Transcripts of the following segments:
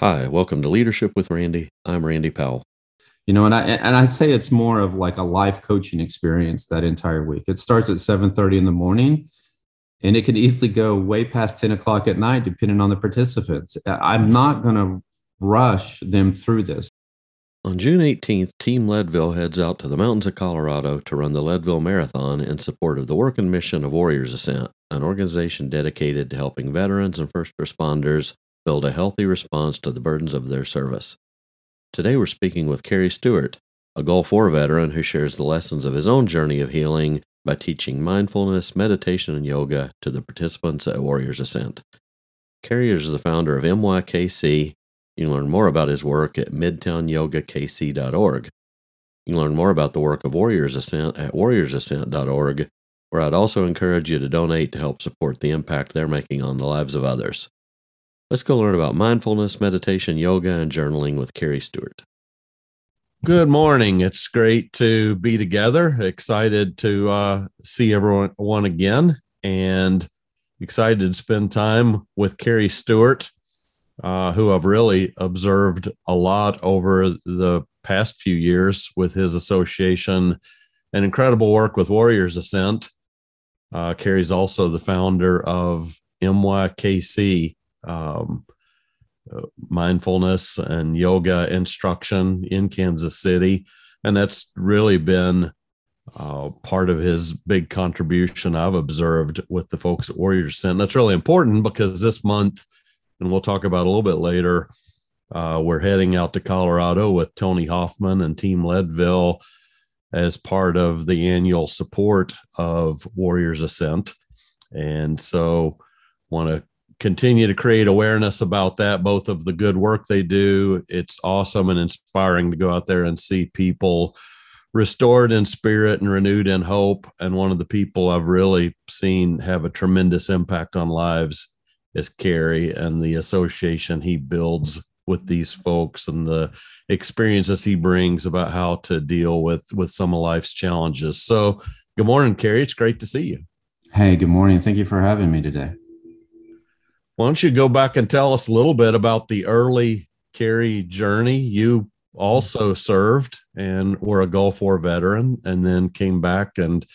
Hi, welcome to Leadership with Randy. I'm Randy Powell. You know, and I and I say it's more of like a life coaching experience that entire week. It starts at 7:30 in the morning and it can easily go way past 10 o'clock at night, depending on the participants. I'm not gonna rush them through this. On June 18th, Team Leadville heads out to the mountains of Colorado to run the Leadville Marathon in support of the work and mission of Warriors Ascent, an organization dedicated to helping veterans and first responders build a healthy response to the burdens of their service. Today we're speaking with Kerry Steuart, a Gulf War veteran who shares the lessons of his own journey of healing by teaching mindfulness, meditation, and yoga to the participants at Warriors Ascent. Kerry is the founder of MYKC. You can learn more about his work at midtownyogakc.org. You can learn more about the work of Warriors Ascent at warriorsascent.org, where I'd also encourage you to donate to help support the impact they're making on the lives of others. Let's go learn about mindfulness, meditation, yoga, and journaling with Kerry Steuart. Good morning. It's great to be together. Excited to uh, see everyone again and excited to spend time with Kerry Steuart, uh, who I've really observed a lot over the past few years with his association and incredible work with Warriors Ascent. Uh, Kerry's also the founder of MYKC, um, uh, mindfulness and yoga instruction in Kansas City. And that's really been uh, part of his big contribution I've observed with the folks at Warriors Ascent. That's really important because this month, and we'll talk about a little bit later, uh, we're heading out to Colorado with Tony Hoffman and Team Leadville as part of the annual support of Warriors Ascent. And so, want to continue to create awareness about that, both of the good work they do. It's awesome and inspiring to go out there and see people restored in spirit and renewed in hope. And one of the people I've really seen have a tremendous impact on lives is Kerry and the association he builds with these folks and the experiences he brings about how to deal with with some of life's challenges. So, good morning, Kerry. It's great to see you. Hey, good morning. Thank you for having me today. Why don't you go back and tell us a little bit about the early Kerry journey? You also served and were a Gulf War veteran, and then came back and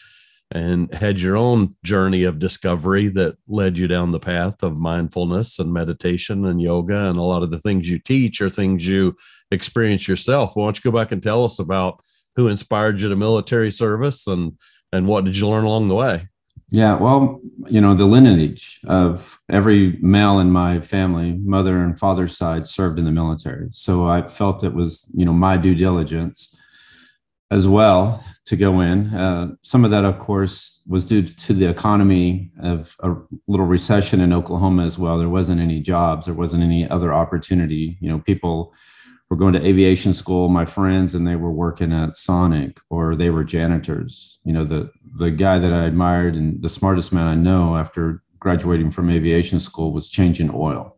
and had your own journey of discovery that led you down the path of mindfulness and meditation and yoga and a lot of the things you teach are things you experience yourself. Why don't you go back and tell us about who inspired you to military service and and what did you learn along the way? Yeah, well, you know, the lineage of every male in my family, mother and father's side, served in the military. So I felt it was, you know, my due diligence as well to go in. Uh, some of that, of course, was due to the economy of a little recession in Oklahoma as well. There wasn't any jobs, there wasn't any other opportunity. You know, people were going to aviation school, my friends, and they were working at Sonic or they were janitors. You know, the the guy that I admired and the smartest man I know after graduating from aviation school was changing oil.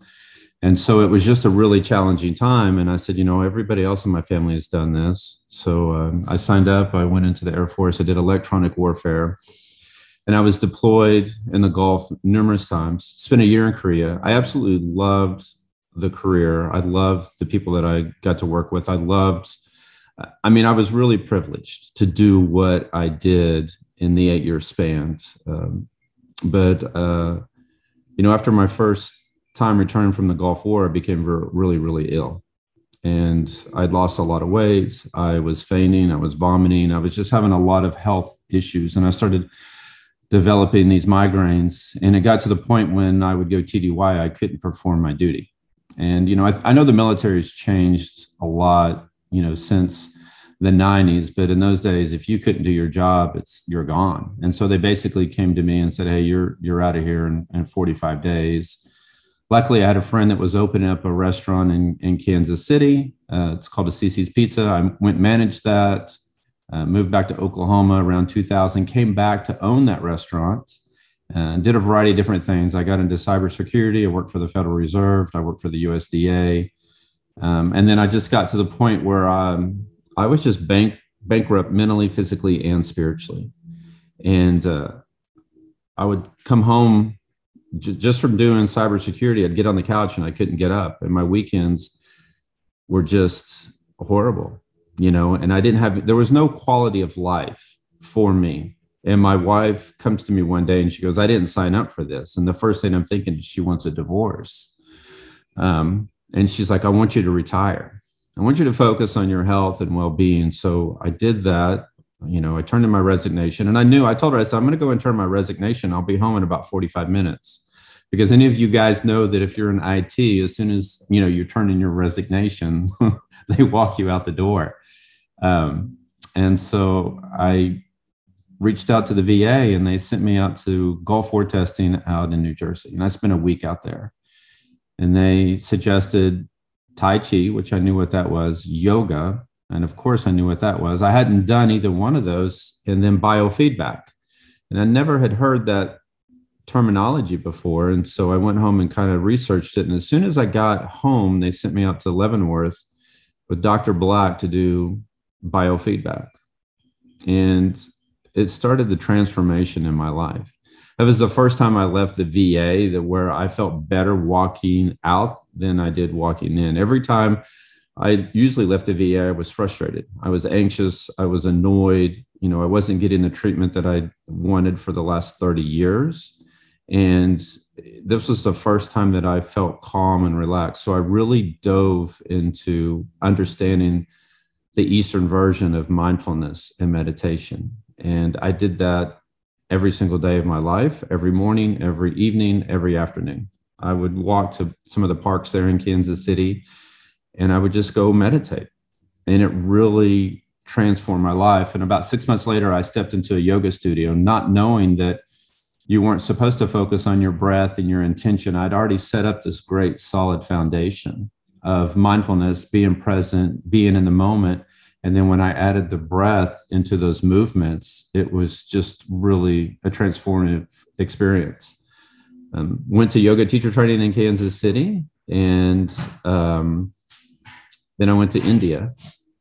And so it was just a really challenging time. And I said, you know, everybody else in my family has done this. So um, I signed up. I went into the Air Force. I did electronic warfare. And I was deployed in the Gulf numerous times, spent a year in Korea. I absolutely loved the career. I loved the people that I got to work with. I loved, I mean, I was really privileged to do what I did in the eight year span. Um, but, uh, you know, after my first time returning from the Gulf War, I became really, really ill. And I'd lost a lot of weight. I was fainting. I was vomiting. I was just having a lot of health issues. And I started developing these migraines. And it got to the point when I would go TDY, I couldn't perform my duty. And, you know, I, I know the military has changed a lot, you know, since the 90s, but in those days, if you couldn't do your job, it's you're gone. And so they basically came to me and said, Hey, you're you're out of here in, in 45 days. Luckily, I had a friend that was opening up a restaurant in, in Kansas City. Uh, it's called a CiCi's Pizza. I went managed that, uh, moved back to Oklahoma around 2000, came back to own that restaurant and did a variety of different things. I got into cybersecurity. I worked for the Federal Reserve. I worked for the USDA. Um, and then I just got to the point where um, I was just bank, bankrupt mentally, physically, and spiritually. And uh, I would come home j- just from doing cybersecurity, I'd get on the couch and I couldn't get up. And my weekends were just horrible, you know, and I didn't have, there was no quality of life for me. And my wife comes to me one day and she goes, I didn't sign up for this. And the first thing I'm thinking is she wants a divorce. Um, and she's like, I want you to retire. I want you to focus on your health and well being. So I did that. You know, I turned in my resignation and I knew, I told her, I said, I'm going to go and turn my resignation. I'll be home in about 45 minutes. Because any of you guys know that if you're in IT, as soon as you know you're turning your resignation, they walk you out the door. Um, and so I reached out to the VA and they sent me out to Gulf War testing out in New Jersey. And I spent a week out there. And they suggested Tai Chi, which I knew what that was, yoga. And of course, I knew what that was. I hadn't done either one of those. And then biofeedback. And I never had heard that terminology before. And so I went home and kind of researched it. And as soon as I got home, they sent me out to Leavenworth with Dr. Black to do biofeedback. And it started the transformation in my life. That was the first time I left the VA that where I felt better walking out than I did walking in. Every time I usually left the VA, I was frustrated. I was anxious. I was annoyed. You know, I wasn't getting the treatment that I wanted for the last 30 years. And this was the first time that I felt calm and relaxed. So I really dove into understanding the Eastern version of mindfulness and meditation. And I did that every single day of my life, every morning, every evening, every afternoon. I would walk to some of the parks there in Kansas City and I would just go meditate. And it really transformed my life. And about six months later, I stepped into a yoga studio, not knowing that you weren't supposed to focus on your breath and your intention. I'd already set up this great solid foundation of mindfulness, being present, being in the moment. And then when I added the breath into those movements, it was just really a transformative experience. Um, went to yoga teacher training in Kansas City, and um, then I went to India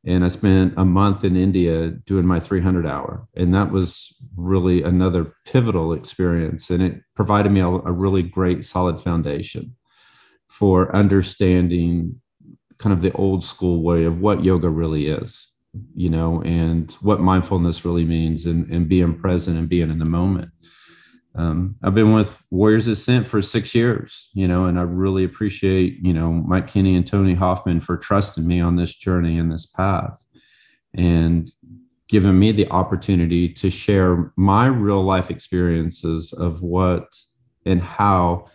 and I spent a month in India doing my 300 hour. And that was really another pivotal experience. And it provided me a, a really great, solid foundation for understanding kind of the old school way of what yoga really is, you know, and what mindfulness really means and, and being present and being in the moment. Um, I've been with Warriors Ascent for six years, you know, and I really appreciate, you know, Mike Kinney and Tony Hoffman for trusting me on this journey and this path and giving me the opportunity to share my real life experiences of what and how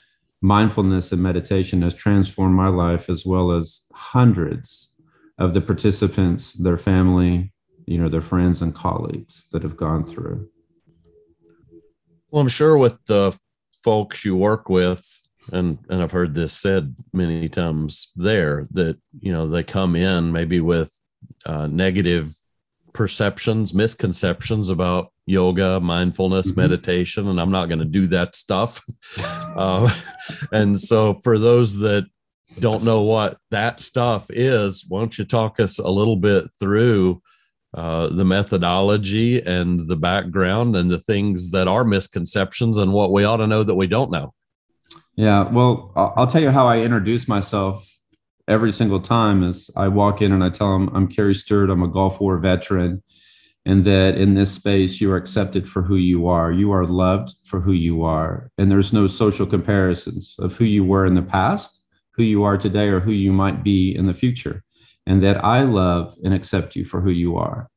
mindfulness and meditation has transformed my life as well as hundreds of the participants, their family, you know, their friends and colleagues that have gone through. Well, I'm sure with the folks you work with, and and I've heard this said many times there that you know they come in maybe with uh, negative perceptions, misconceptions about yoga, mindfulness, mm-hmm. meditation, and I'm not going to do that stuff. uh, and so, for those that don't know what that stuff is, why don't you talk us a little bit through uh, the methodology and the background and the things that are misconceptions and what we ought to know that we don't know. Yeah, well, I'll tell you how I introduce myself every single time is I walk in and I tell them I'm Kerry Steuart, I'm a Gulf War veteran, and that in this space you are accepted for who you are. You are loved for who you are. And there's no social comparisons of who you were in the past, who you are today, or who you might be in the future and that I love and accept you for who you are.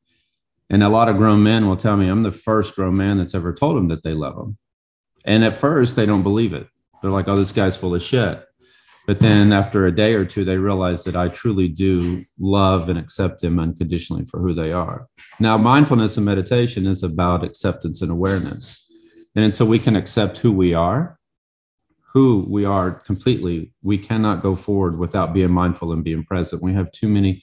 And a lot of grown men will tell me I'm the first grown man that's ever told them that they love them. And at first, they don't believe it. They're like, oh, this guy's full of shit. But then after a day or two, they realize that I truly do love and accept them unconditionally for who they are. Now, mindfulness and meditation is about acceptance and awareness. And until we can accept who we are who we are completely, we cannot go forward without being mindful and being present. We have too many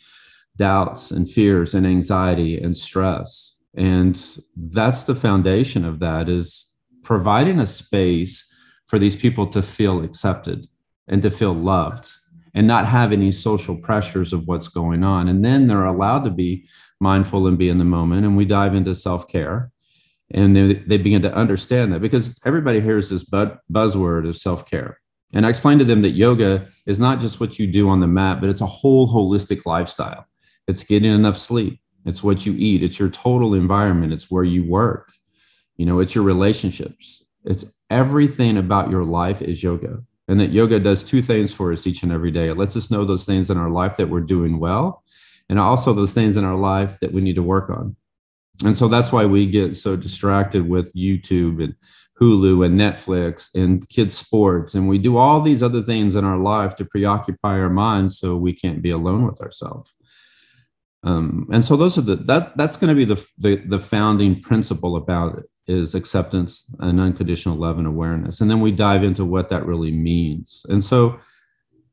doubts and fears and anxiety and stress. And that's the foundation of that is providing a space for these people to feel accepted and to feel loved and not have any social pressures of what's going on. And then they're allowed to be mindful and be in the moment. And we dive into self care and they, they begin to understand that because everybody hears this buzzword of self-care. And i explained to them that yoga is not just what you do on the mat but it's a whole holistic lifestyle. It's getting enough sleep. It's what you eat. It's your total environment. It's where you work. You know it's your relationships. It's everything about your life is yoga. And that yoga does two things for us each and every day. It lets us know those things in our life that we're doing well and also those things in our life that we need to work on and so that's why we get so distracted with youtube and hulu and netflix and kids sports. And we do all these other things in our life to preoccupy our minds so we can't be alone with ourselves. Um, and so those are the that that's going to be the, the the founding principle about it is acceptance and unconditional love and awareness. And then we dive into what that really means. And so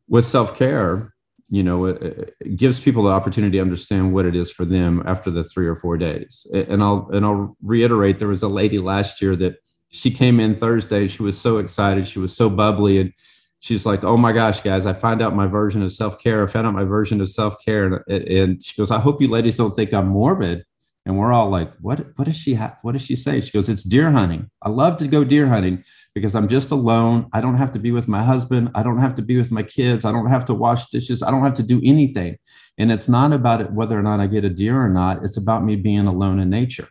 with self-care you know it, gives people the opportunity to understand what it is for them after the three or four days. And i'll and i'll reiterate there was a lady last year that she came in thursday she was so excited she was so bubbly and she's like oh my gosh guys i found out my version of self-care i found out my version of self-care and, and she goes i hope you ladies don't think i'm morbid and we're all like what what does she have what does she say she goes it's deer hunting i love to go deer hunting because I'm just alone. I don't have to be with my husband. I don't have to be with my kids. I don't have to wash dishes. I don't have to do anything. And it's not about it whether or not I get a deer or not. It's about me being alone in nature.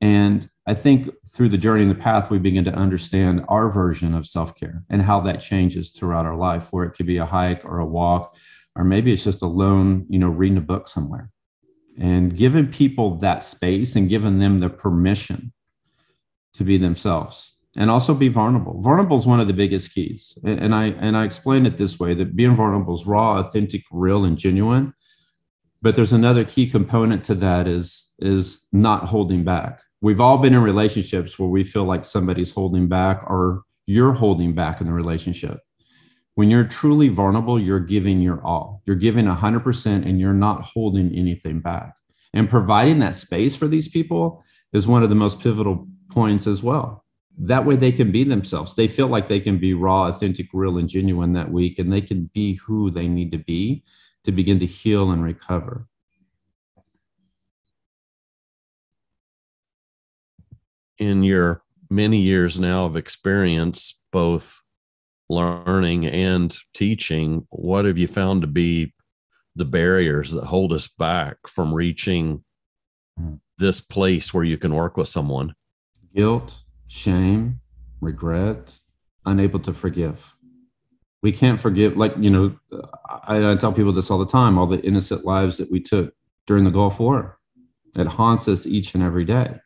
And I think through the journey in the path, we begin to understand our version of self care and how that changes throughout our life, where it could be a hike or a walk, or maybe it's just alone, you know, reading a book somewhere. And giving people that space and giving them the permission to be themselves and also be vulnerable. Vulnerable is one of the biggest keys. And I and I explain it this way that being vulnerable is raw, authentic, real, and genuine. But there's another key component to that is is not holding back. We've all been in relationships where we feel like somebody's holding back or you're holding back in the relationship. When you're truly vulnerable, you're giving your all. You're giving 100% and you're not holding anything back. And providing that space for these people is one of the most pivotal points as well that way they can be themselves they feel like they can be raw authentic real and genuine that week and they can be who they need to be to begin to heal and recover in your many years now of experience both learning and teaching what have you found to be the barriers that hold us back from reaching hmm. this place where you can work with someone guilt shame, regret, unable to forgive. We can't forgive, like, you know, I, I, tell people this all the time all the innocent lives that we took during the Gulf War. It haunts us each and every day,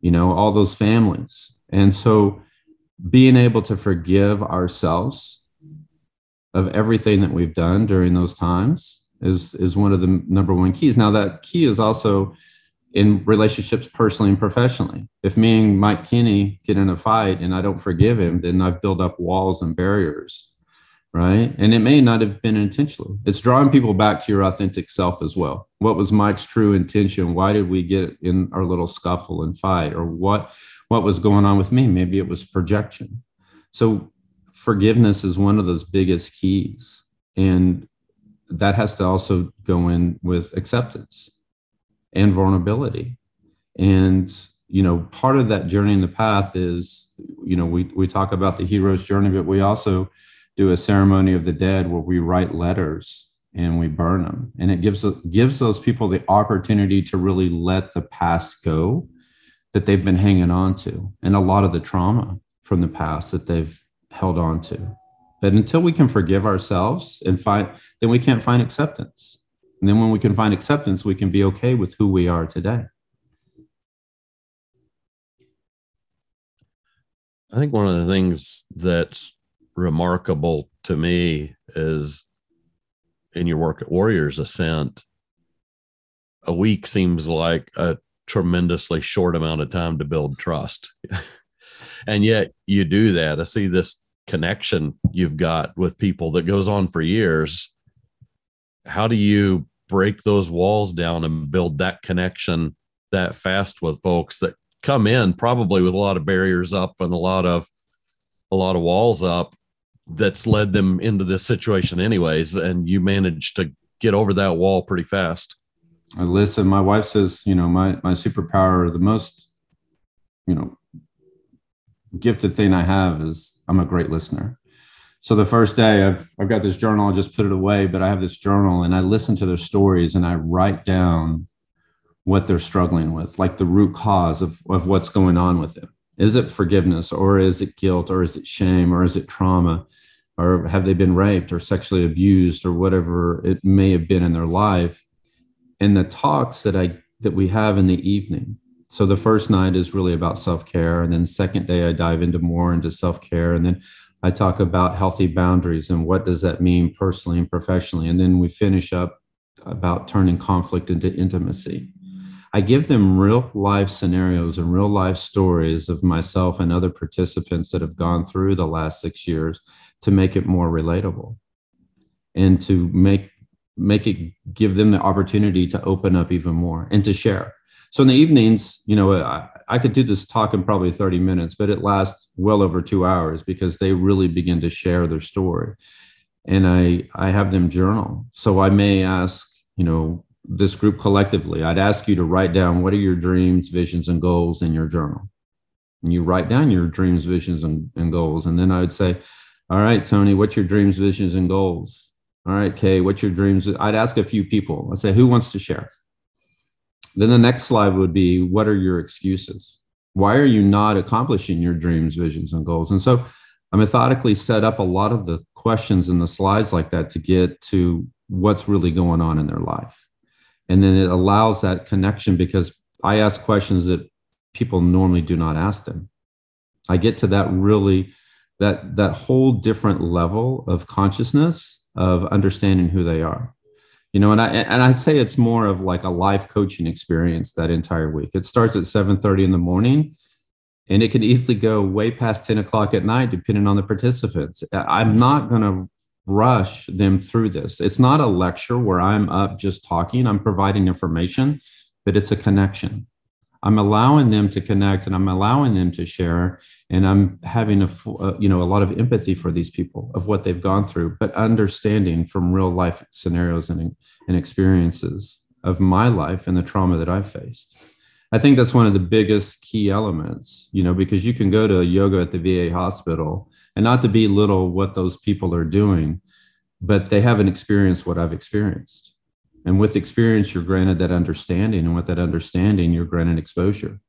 you know, all those families. And so being able to forgive ourselves of everything that we've done during those times is is one of the number one keys. Now that key is also in relationships personally and professionally. If me and Mike Kinney get in a fight and I don't forgive him, then I've built up walls and barriers, right? And it may not have been intentional. It's drawing people back to your authentic self as well. What was Mike's true intention? Why did we get in our little scuffle and fight? Or what what was going on with me? Maybe it was projection. So forgiveness is one of those biggest keys. And that has to also go in with acceptance and vulnerability. And, you know, part of that journey in the path is, you know, we, we talk about the hero's journey, but we also do a ceremony of the dead where we write letters and we burn them. And it gives, gives those people the opportunity to really let the past go that they've been hanging on to and a lot of the trauma from the past that they've held on to. But until we can forgive ourselves and find, then we can't find acceptance. And then when we can find acceptance, we can be okay with who we are today. I think one of the things that's remarkable to me is in your work at Warriors Ascent, a week seems like a tremendously short amount of time to build trust. and yet you do that. I see this connection you've got with people that goes on for years how do you break those walls down and build that connection that fast with folks that come in probably with a lot of barriers up and a lot of a lot of walls up that's led them into this situation anyways and you manage to get over that wall pretty fast listen my wife says you know my my superpower the most you know, gifted thing I have is I'm a great listener. So the first day I've, I've got this journal, I just put it away, but I have this journal and I listen to their stories and I write down what they're struggling with, like the root cause of, of what's going on with them. Is it forgiveness or is it guilt or is it shame or is it trauma? Or have they been raped or sexually abused or whatever it may have been in their life? And the talks that I that we have in the evening. So the first night is really about self-care. And then second day I dive into more into self-care. And then I talk about healthy boundaries and what does that mean personally and professionally. And then we finish up about turning conflict into intimacy. I give them real life scenarios and real life stories of myself and other participants that have gone through the last six years to make it more relatable and to make make it give them the opportunity to open up even more and to share. So in the evenings, you know, I, I could do this talk in probably 30 minutes, but it lasts well over two hours because they really begin to share their story. And I I have them journal. So I may ask, you know, this group collectively, I'd ask you to write down what are your dreams, visions, and goals in your journal. And you write down your dreams, visions, and, and goals. And then I would say, All right, Tony, what's your dreams, visions, and goals? All right, Kay, what's your dreams? I'd ask a few people. I'd say, Who wants to share? Then the next slide would be, What are your excuses? Why are you not accomplishing your dreams, visions, and goals? And so I methodically set up a lot of the questions in the slides like that to get to what's really going on in their life and then it allows that connection because i ask questions that people normally do not ask them i get to that really that that whole different level of consciousness of understanding who they are you know and i and i say it's more of like a life coaching experience that entire week it starts at 7.30 in the morning and it can easily go way past 10 o'clock at night depending on the participants i'm not going to rush them through this. It's not a lecture where I'm up just talking, I'm providing information, but it's a connection. I'm allowing them to connect and I'm allowing them to share and I'm having a uh, you know a lot of empathy for these people of what they've gone through but understanding from real life scenarios and, and experiences of my life and the trauma that I've faced. I think that's one of the biggest key elements, you know, because you can go to yoga at the VA hospital and not to belittle what those people are doing, but they haven't experienced what I've experienced. And with experience, you're granted that understanding. And with that understanding, you're granted exposure.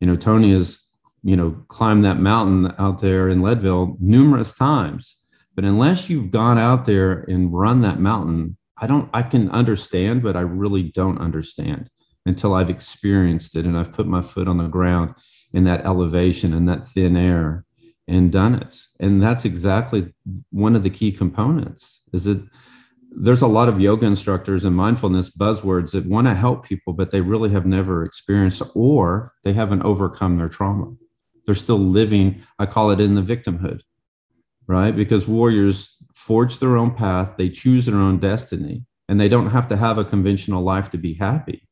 You know, Tony has, you know, climbed that mountain out there in Leadville numerous times. But unless you've gone out there and run that mountain, I don't, I can understand, but I really don't understand until I've experienced it and I've put my foot on the ground in that elevation and that thin air and done it and that's exactly one of the key components is that there's a lot of yoga instructors and mindfulness buzzwords that want to help people but they really have never experienced or they haven't overcome their trauma. They're still living i call it in the victimhood right? Because warriors forge their own path they choose their own destiny and they don't have to have a conventional life to be happy.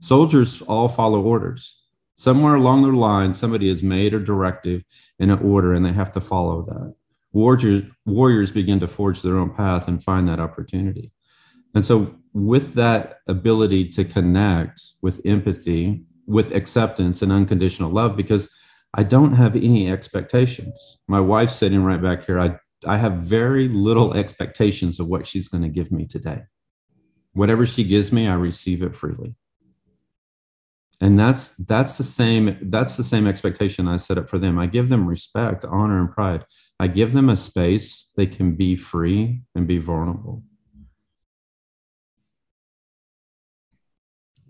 Soldiers all follow orders. Somewhere along their line somebody has made a directive in an order and they have to follow that warriors warriors begin to forge their own path and find that opportunity. And so with that ability to connect with empathy with acceptance and unconditional love because i don't have any expectations. My wife's sitting right back here. I i have very little expectations of what she's going to give me today. Whatever she gives me i receive it freely. And that's that's the same that's the same expectation i set up for them. I give them respect honor and pride i give them a space they can be free and be vulnerable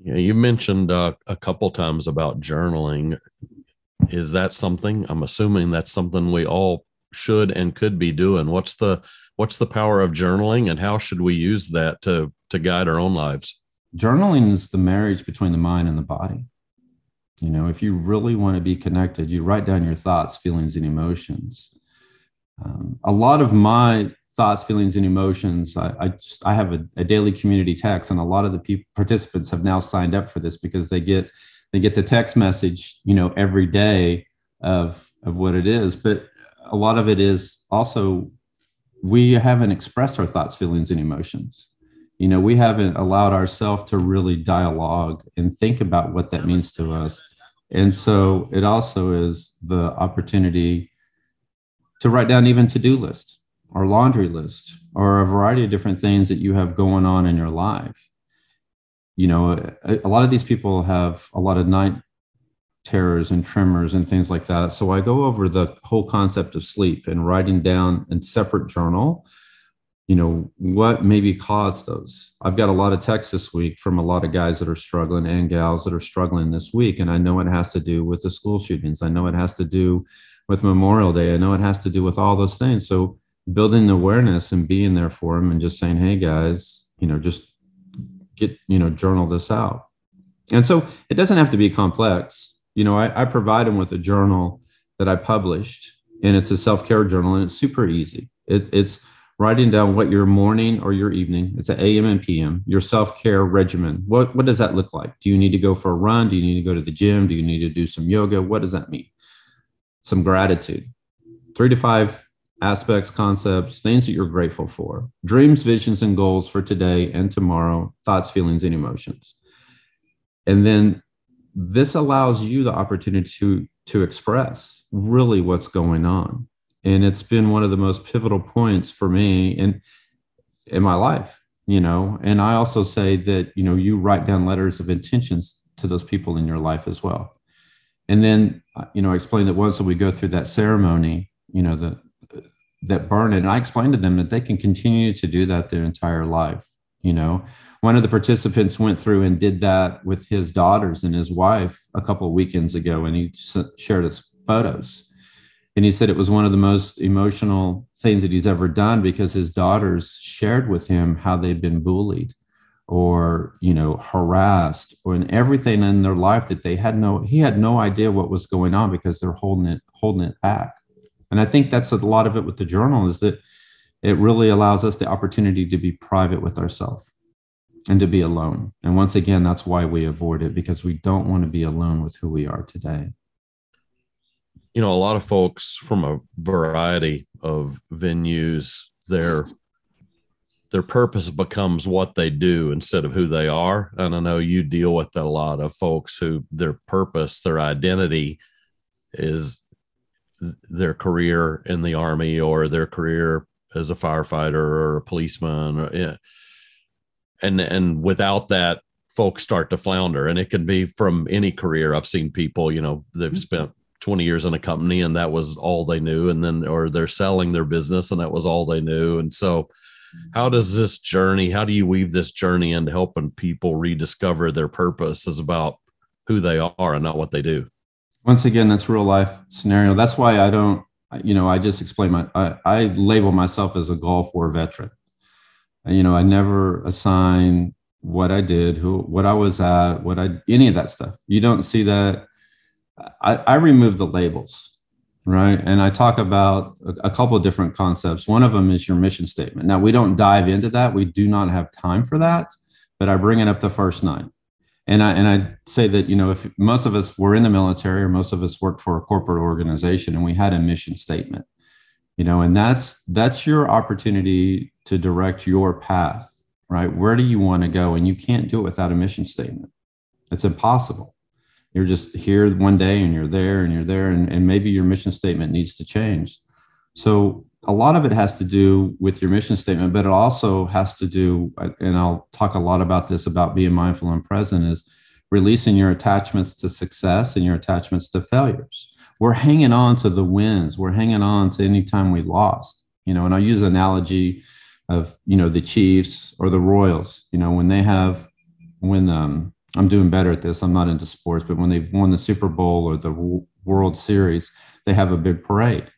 yeah you mentioned uh, a couple times about journaling is that something i'm assuming that's something we all should and could be doing what's the what's the power of journaling and how should we use that to to guide our own lives journaling is the marriage between the mind and the body. You know, if you really want to be connected, you write down your thoughts, feelings, and emotions. Um, a lot of my thoughts, feelings, and emotions, I, I, just, I have a, a, daily community text, and a lot of the participants have now signed up for this because they get they get the text message, you know, every day of of what it is. But a lot of it is also we haven't expressed our thoughts, feelings, and emotions you know we haven't allowed ourselves to really dialogue and think about what that means to us And so it also is the opportunity to write down even to-do lists or laundry list or a variety of different things that you have going on in your life. You know, a, a lot of these people have a lot of night terrors and tremors and things like that. So I go over the whole concept of sleep and writing down in separate journal, you know, what maybe caused those. I've got a lot of texts this week from a lot of guys that are struggling and gals that are struggling this week. And I know it has to do with the school shootings. I know it has to do with Memorial Day. I know it has to do with all those things. So building awareness and being there for them and just saying, hey guys, you know, just get, you know, journal this out. And so it doesn't have to be complex you know, I, I provide them with a journal that I published, and it's a self care journal, and it's super easy. It, it's writing down what your morning or your evening, it's an AM and PM, your self care regimen. What, what does that look like? Do you need to go for a run? Do you need to go to the gym? Do you need to do some yoga? What does that mean? Some gratitude. Three to five aspects, concepts, things that you're grateful for, dreams, visions, and goals for today and tomorrow, thoughts, feelings, and emotions. And then this allows you the opportunity to to express really what's going on. And it's been one of the most pivotal points for me in in my life you know? And i also say that you know you write down letters of intentions to those people in your life as well and then uh, you know i explained that once we go through that ceremony you know that that burn it. And i explained to them that they can continue to do that their entire life you know. One of the participants went through and did that with his daughters and his wife a couple of weekends ago and he shared his photos. And he said it was one of the most emotional things that he's ever done because his daughters shared with him how they've been bullied or you know harassed or in everything in their life that they had no he had no idea what was going on because they're holding it holding it back and i think that's a lot of it with the journal is that it really allows us the opportunity to be private with ourselves and to be alone. And once again, that's why we avoid it because we don't want to be alone with who we are today. You know, a lot of folks from a variety of venues, their their purpose becomes what they do instead of who they are. And I know you deal with a lot of folks who their purpose, their identity is their career in the army or their career as a firefighter or a policeman or yeah. and and without that folks start to flounder and it can be from any career i've seen people you know they've mm-hmm. spent 20 years in a company and that was all they knew and then or they're selling their business and that was all they knew and so how does this journey how do you weave this journey into helping people rediscover their purpose is about who they are and not what they do once again that's real life scenario that's why i don't you know, I just explain my, I, I label myself as a Gulf War veteran. You know, I never assign what I did, who, what I was at, what I, any of that stuff. You don't see that. I, I remove the labels, right? And I talk about a, couple of different concepts. One of them is your mission statement. Now, we don't dive into that. We do not have time for that, but I bring it up the first night and I and I say that you know if most of us were in the military or most of us worked for a corporate organization and we had a mission statement, you know, and that's that's your opportunity to direct your path, right? Where do you want to go? And you can't do it without a mission statement. It's impossible. You're just here one day and you're there and you're there, and, and maybe your mission statement needs to change. So a lot of it has to do with your mission statement, but it also has to do, and I'll talk a lot about this about being mindful and present, is releasing your attachments to success and your attachments to failures. We're hanging on to the wins. We're hanging on to any time we lost. You know, and I'll use analogy of, you know, the Chiefs or the Royals, you know, when they have, when um, I'm doing better at this, I'm not into sports, but when they've won the Super Bowl or the World Series, they have a big parade.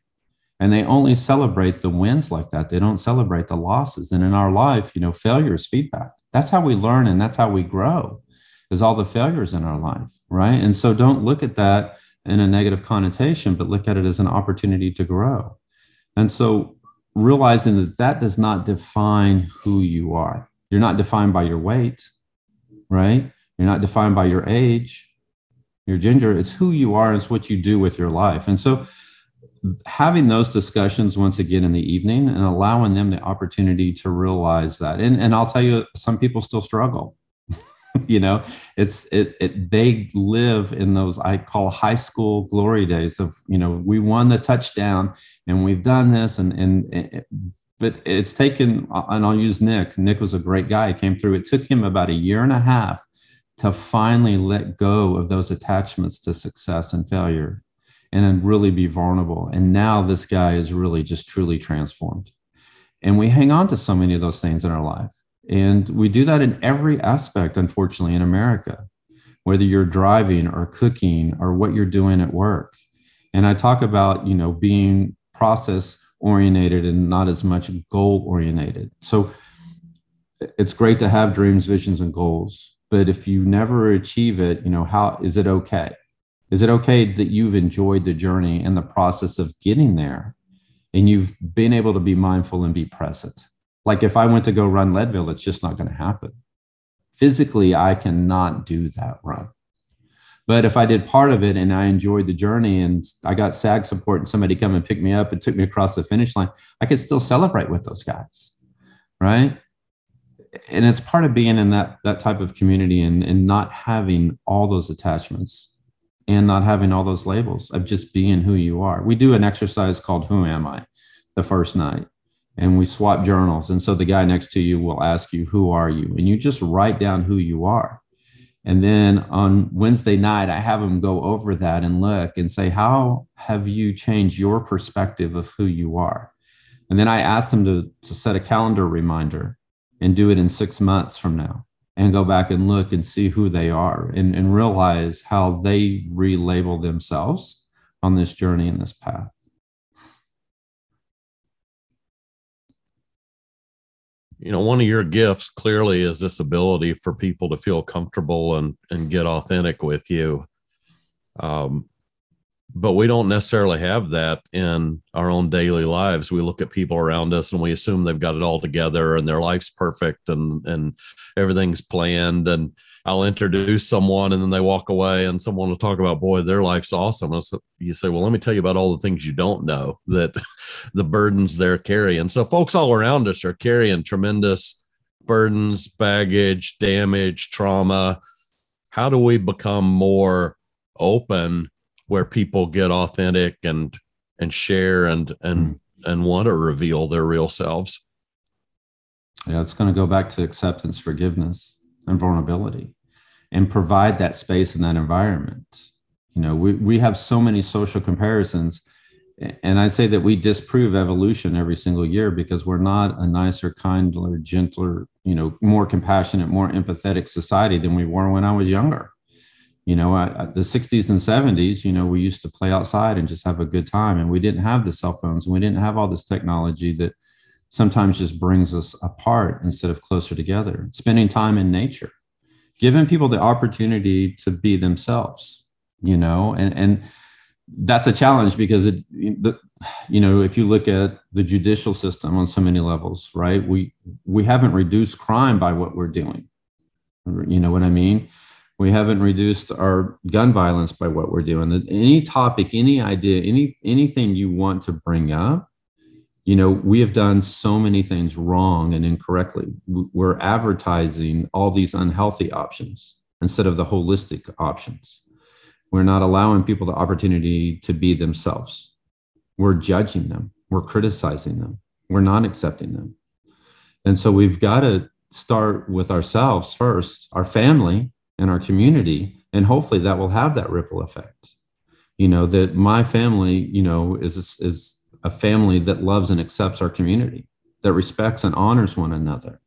And they only celebrate the wins like that. They don't celebrate the losses. And in our life you know failure is feedback. That's how we learn and that's how we grow is all the failures in our life right? And so don't look at that in a negative connotation but look at it as an opportunity to grow. And so realizing that that does not define who you are. You're not defined by your weight right you're not defined by your age your gender. It's who you are it's what you do with your life. And so having those discussions once again in the evening and allowing them the opportunity to realize that. And, and i'll tell you some people still struggle. You know it's it, it they live in those i call high school glory days of you know we won the touchdown and we've done this and and, and but it's taken and i'll use nick. Nick was a great guy. He came through. It took him about a year and a half to finally let go of those attachments to success and failure and then really be vulnerable and now this guy is really just truly transformed and we hang on to so many of those things in our life and we do that in every aspect, unfortunately, in America, whether you're driving or cooking or what you're doing at work. And I talk about, you know, being process oriented and not as much goal oriented. So it's great to have dreams, visions, and goals. But if you never achieve it, you know, how is it okay? Is it okay that you've enjoyed the journey and the process of getting there and you've been able to be mindful and be present? Like if I went to go run Leadville, it's just not going to happen. Physically, I cannot do that run. But if I did part of it and I enjoyed the journey and I got SAG support and somebody come and pick me up and took me across the finish line, I could still celebrate with those guys. Right. And it's part of being in that that type of community and, and not having all those attachments and not having all those labels of just being who you are. We do an exercise called Who Am I the first night and we swap journals. And so the guy next to you will ask you, Who are you? And you just write down who you are. And then on Wednesday night, I have them go over that and look and say, How have you changed your perspective of who you are? And then I ask them to, to set a calendar reminder and do it in six months from now and go back and look and see who they are and, and realize how they relabel themselves on this journey and this path. you know one of your gifts clearly is this ability for people to feel comfortable and and get authentic with you um, but we don't necessarily have that in our own daily lives we look at people around us and we assume they've got it all together and their life's perfect and and everything's planned and I'll introduce someone and then they walk away and someone will talk about, boy, their life's awesome. So you say, well, let me tell you about all the things you don't know that the burdens they're carrying. So folks all around us are carrying tremendous burdens, baggage, damage, trauma. How do we become more open where people get authentic and and share and and mm. and want to reveal their real selves? Yeah, it's going to go back to acceptance, forgiveness and vulnerability and provide that space and that environment. You know, we, we have so many social comparisons. And I say that we disprove evolution every single year because we're not a nicer, kinder, gentler, you know, more compassionate, more empathetic society than we were when I was younger. You know, I, the 60s and 70s, you know, we used to play outside and just have a good time. And we didn't have the cell phones and we didn't have all this technology that sometimes just brings us apart instead of closer together. Spending time in nature, giving people the opportunity to be themselves, you know, and and that's a challenge because it, the, you know, if you look at the judicial system on so many levels, right? We we haven't reduced crime by what we're doing. You know what I mean? We haven't reduced our gun violence by what we're doing. Any topic, any idea, any anything you want to bring up, you know we have done so many things wrong and incorrectly. We're advertising all these unhealthy options instead of the holistic options. We're not allowing people the opportunity to be themselves. We're judging them. We're criticizing them. We're not accepting them. And so we've got to start with ourselves first our family and our community and hopefully that will have that ripple effect you know that my family you know is is a family that loves and accepts our community, that respects and honors one another.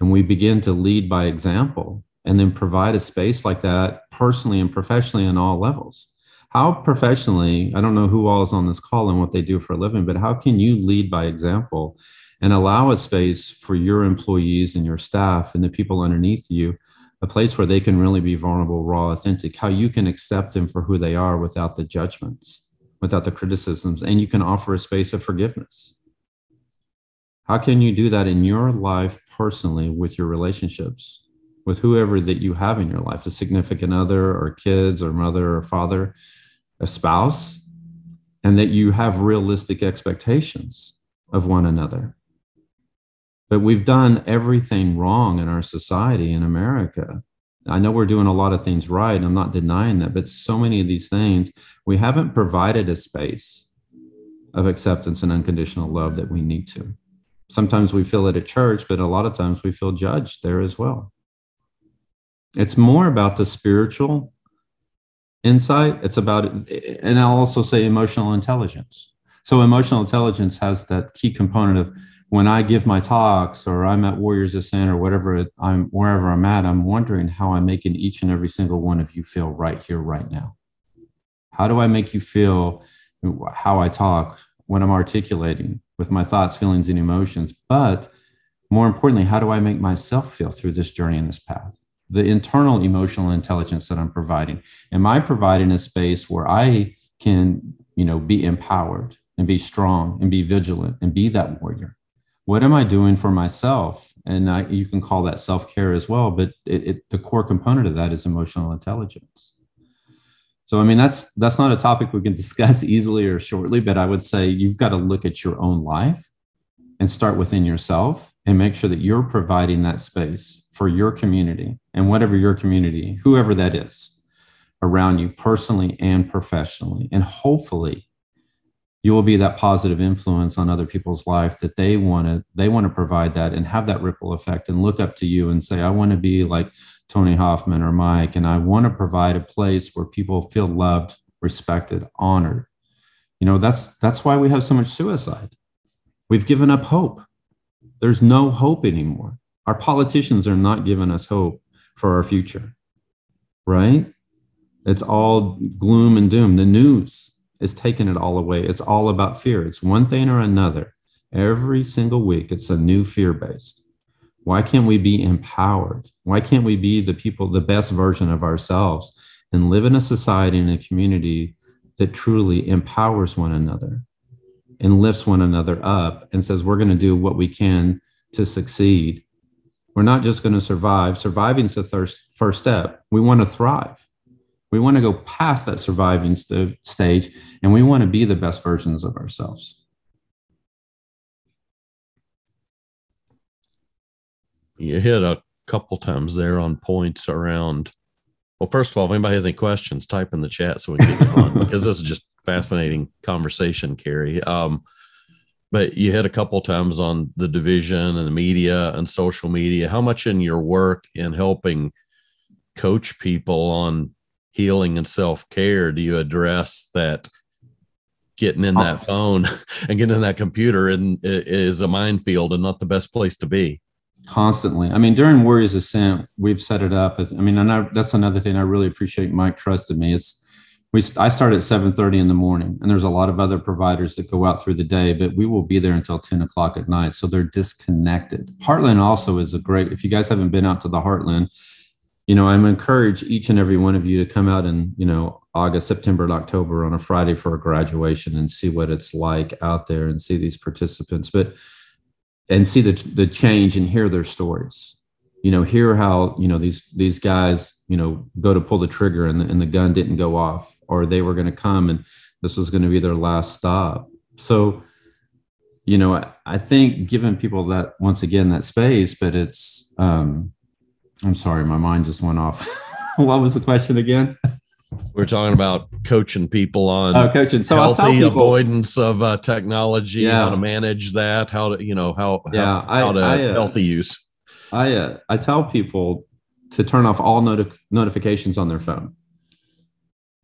And we begin to lead by example and then provide a space like that personally and professionally on all levels. How professionally, I don't know who all is on this call and what they do for a living, but how can you lead by example and allow a space for your employees and your staff and the people underneath you, a place where they can really be vulnerable, raw, authentic, how you can accept them for who they are without the judgments? without the criticisms, and you can offer a space of forgiveness. How can you do that in your life personally with your relationships, with whoever that you have in your life, a significant other, or kids, or mother, or father, a spouse, and that you have realistic expectations of one another? But we've done everything wrong in our society in America I know we're doing a lot of things right. I'm not denying that, but so many of these things, we haven't provided a space of acceptance and unconditional love that we need to. Sometimes we feel it at church, but a lot of times we feel judged there as well. It's more about the spiritual insight. It's about, and I'll also say emotional intelligence. So, emotional intelligence has that key component of when I give my talks or I'm at Warriors of Ascent or whatever I'm wherever I'm at, I'm wondering how I'm making each and every single one of you feel right here, right now. How do I make you feel how I talk when I'm articulating with my thoughts, feelings, and emotions? But more importantly, how do I make myself feel through this journey and this path? The internal emotional intelligence that I'm providing. Am I providing a space where I can, you know, be empowered and be strong and be vigilant and be that warrior? What am I doing for myself? And I, you can call that self care as well, but it, it, the core component of that is emotional intelligence. So, I mean, that's that's not a topic we can discuss easily or shortly, but I would say you've got to look at your own life and start within yourself and make sure that you're providing that space for your community and whatever your community, whoever that is, around you personally and professionally. And hopefully, you will be that positive influence on other people's life that they want to they want to provide that and have that ripple effect and look up to you and say i want to be like tony hoffman or mike and i want to provide a place where people feel loved respected honored. You know that's that's why we have so much suicide. We've given up hope. There's no hope anymore. Our politicians are not giving us hope for our future right? It's all gloom and doom. The news is taking it all away. It's all about fear. It's one thing or another. Every single week, it's a new fear based. Why can't we be empowered? Why can't we be the people, the best version of ourselves and live in a society and a community that truly empowers one another and lifts one another up and says, we're going to do what we can to succeed? We're not just going to survive. Surviving is the first step. We want to thrive. We want to go past that surviving st- stage and we want to be the best versions of ourselves. You hit a couple times there on points around. Well, first of all, if anybody has any questions, type in the chat so we can get on because this is just fascinating conversation, Kerry. Um, but you hit a couple times on the division and the media and social media. How much in your work in helping coach people on healing and self care do you address that getting in oh. that phone and getting in that computer and is a minefield and not the best place to be. Constantly. I mean during warriors ascent we've set it up as i mean and I, that's another thing i really appreciate mike trusted me. It's we i start at 7.30 in the morning and there's a lot of other providers that go out through the day but we will be there until 10 o'clock at night. So they're disconnected. Heartland also is a great if you guys haven't been out to the heartland you know, I'm encourage each and every one of you to come out in, you know, August, September, and October on a Friday for a graduation and see what it's like out there and see these participants, but and see the the change and hear their stories. You know, hear how you know these these guys, you know, go to pull the trigger and the, and the gun didn't go off, or they were going to come and this was going to be their last stop. So, you know, I, I think giving people that once again that space, but it's um, I'm sorry, my mind just went off. what was the question again? We're talking about coaching people on oh, coaching. So healthy people, avoidance of uh, technology, yeah. how to manage that, how to you know how yeah, how, how to I, uh, healthy use. I uh, I tell people to turn off all noti- notifications on their phone,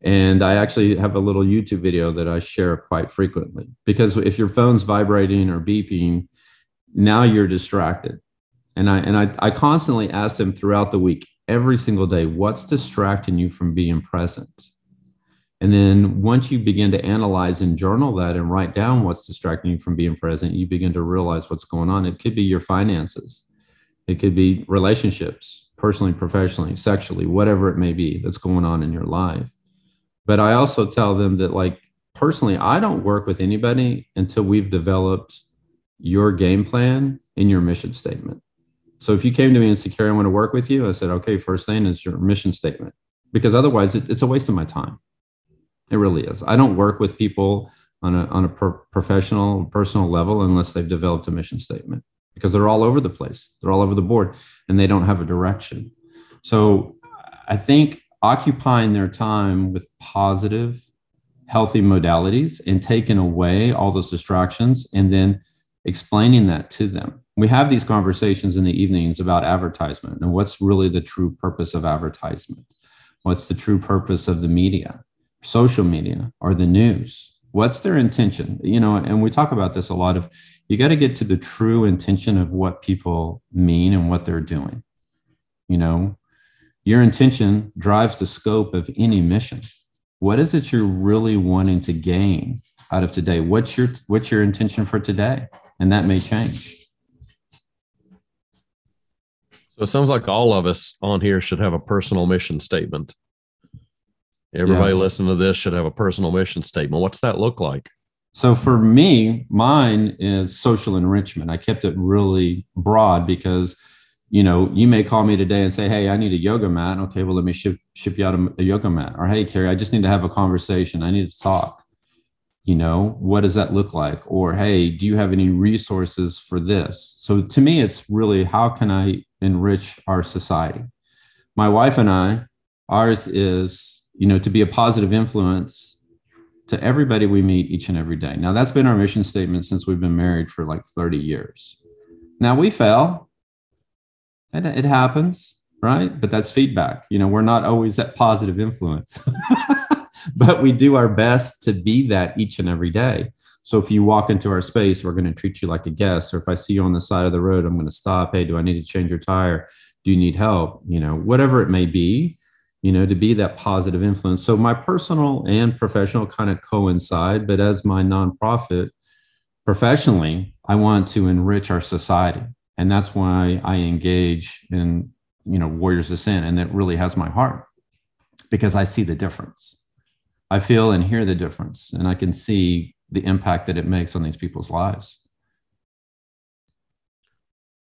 and I actually have a little YouTube video that I share quite frequently because if your phone's vibrating or beeping, now you're distracted and I and I, I constantly ask them throughout the week, every single day, what's distracting you from being present? And then once you begin to analyze and journal that and write down what's distracting you from being present, you begin to realize what's going on. It could be your finances, it could be relationships, personally, professionally, sexually, whatever it may be that's going on in your life. But I also tell them that, like, personally, I don't work with anybody until we've developed your game plan and your mission statement. So if you came to me and said, Kerry, I want to work with you, I said, okay, first thing is your mission statement, because otherwise it, it's a waste of my time. It really is. I don't work with people on a, on a pro- professional, personal level unless they've developed a mission statement because they're all over the place. They're all over the board and they don't have a direction. So I think occupying their time with positive, healthy modalities and taking away all those distractions and then explaining that to them. We have these conversations in the evenings about advertisement and what's really the true purpose of advertisement. What's the true purpose of the media, social media, or the news? What's their intention? You know, and we talk about this a lot of you got to get to the true intention of what people mean and what they're doing. You know, your intention drives the scope of any mission. What is it you're really wanting to gain out of today? What's your what's your intention for today? And that may change. So it sounds like all of us on here should have a personal mission statement. Everybody yeah. listening to this should have a personal mission statement. What's that look like? So for me, mine is social enrichment. I kept it really broad because, you know, you may call me today and say, "Hey, I need a yoga mat." Okay, well, let me ship ship you out a, a yoga mat. Or, "Hey, Kerry, I just need to have a conversation. I need to talk." You know, what does that look like? Or, "Hey, do you have any resources for this?" So to me, it's really how can I enrich our society. My wife and I, ours is, you know, to be a positive influence to everybody we meet each and every day. Now, that's been our mission statement since we've been married for like 30 years. Now, we fell. and it happens, right? But that's feedback. You know, we're not always that positive influence, but we do our best to be that each and every day. So if you walk into our space, we're going to treat you like a guest. Or if I see you on the side of the road, I'm going to stop. Hey, do I need to change your tire? Do you need help? You know, whatever it may be, you know, to be that positive influence. So my personal and professional kind of coincide, but as my nonprofit, professionally, I want to enrich our society. And that's why I engage in, you know, Warriors Ascent. And it really has my heart because I see the difference. I feel and hear the difference. And I can see the impact that it makes on these people's lives.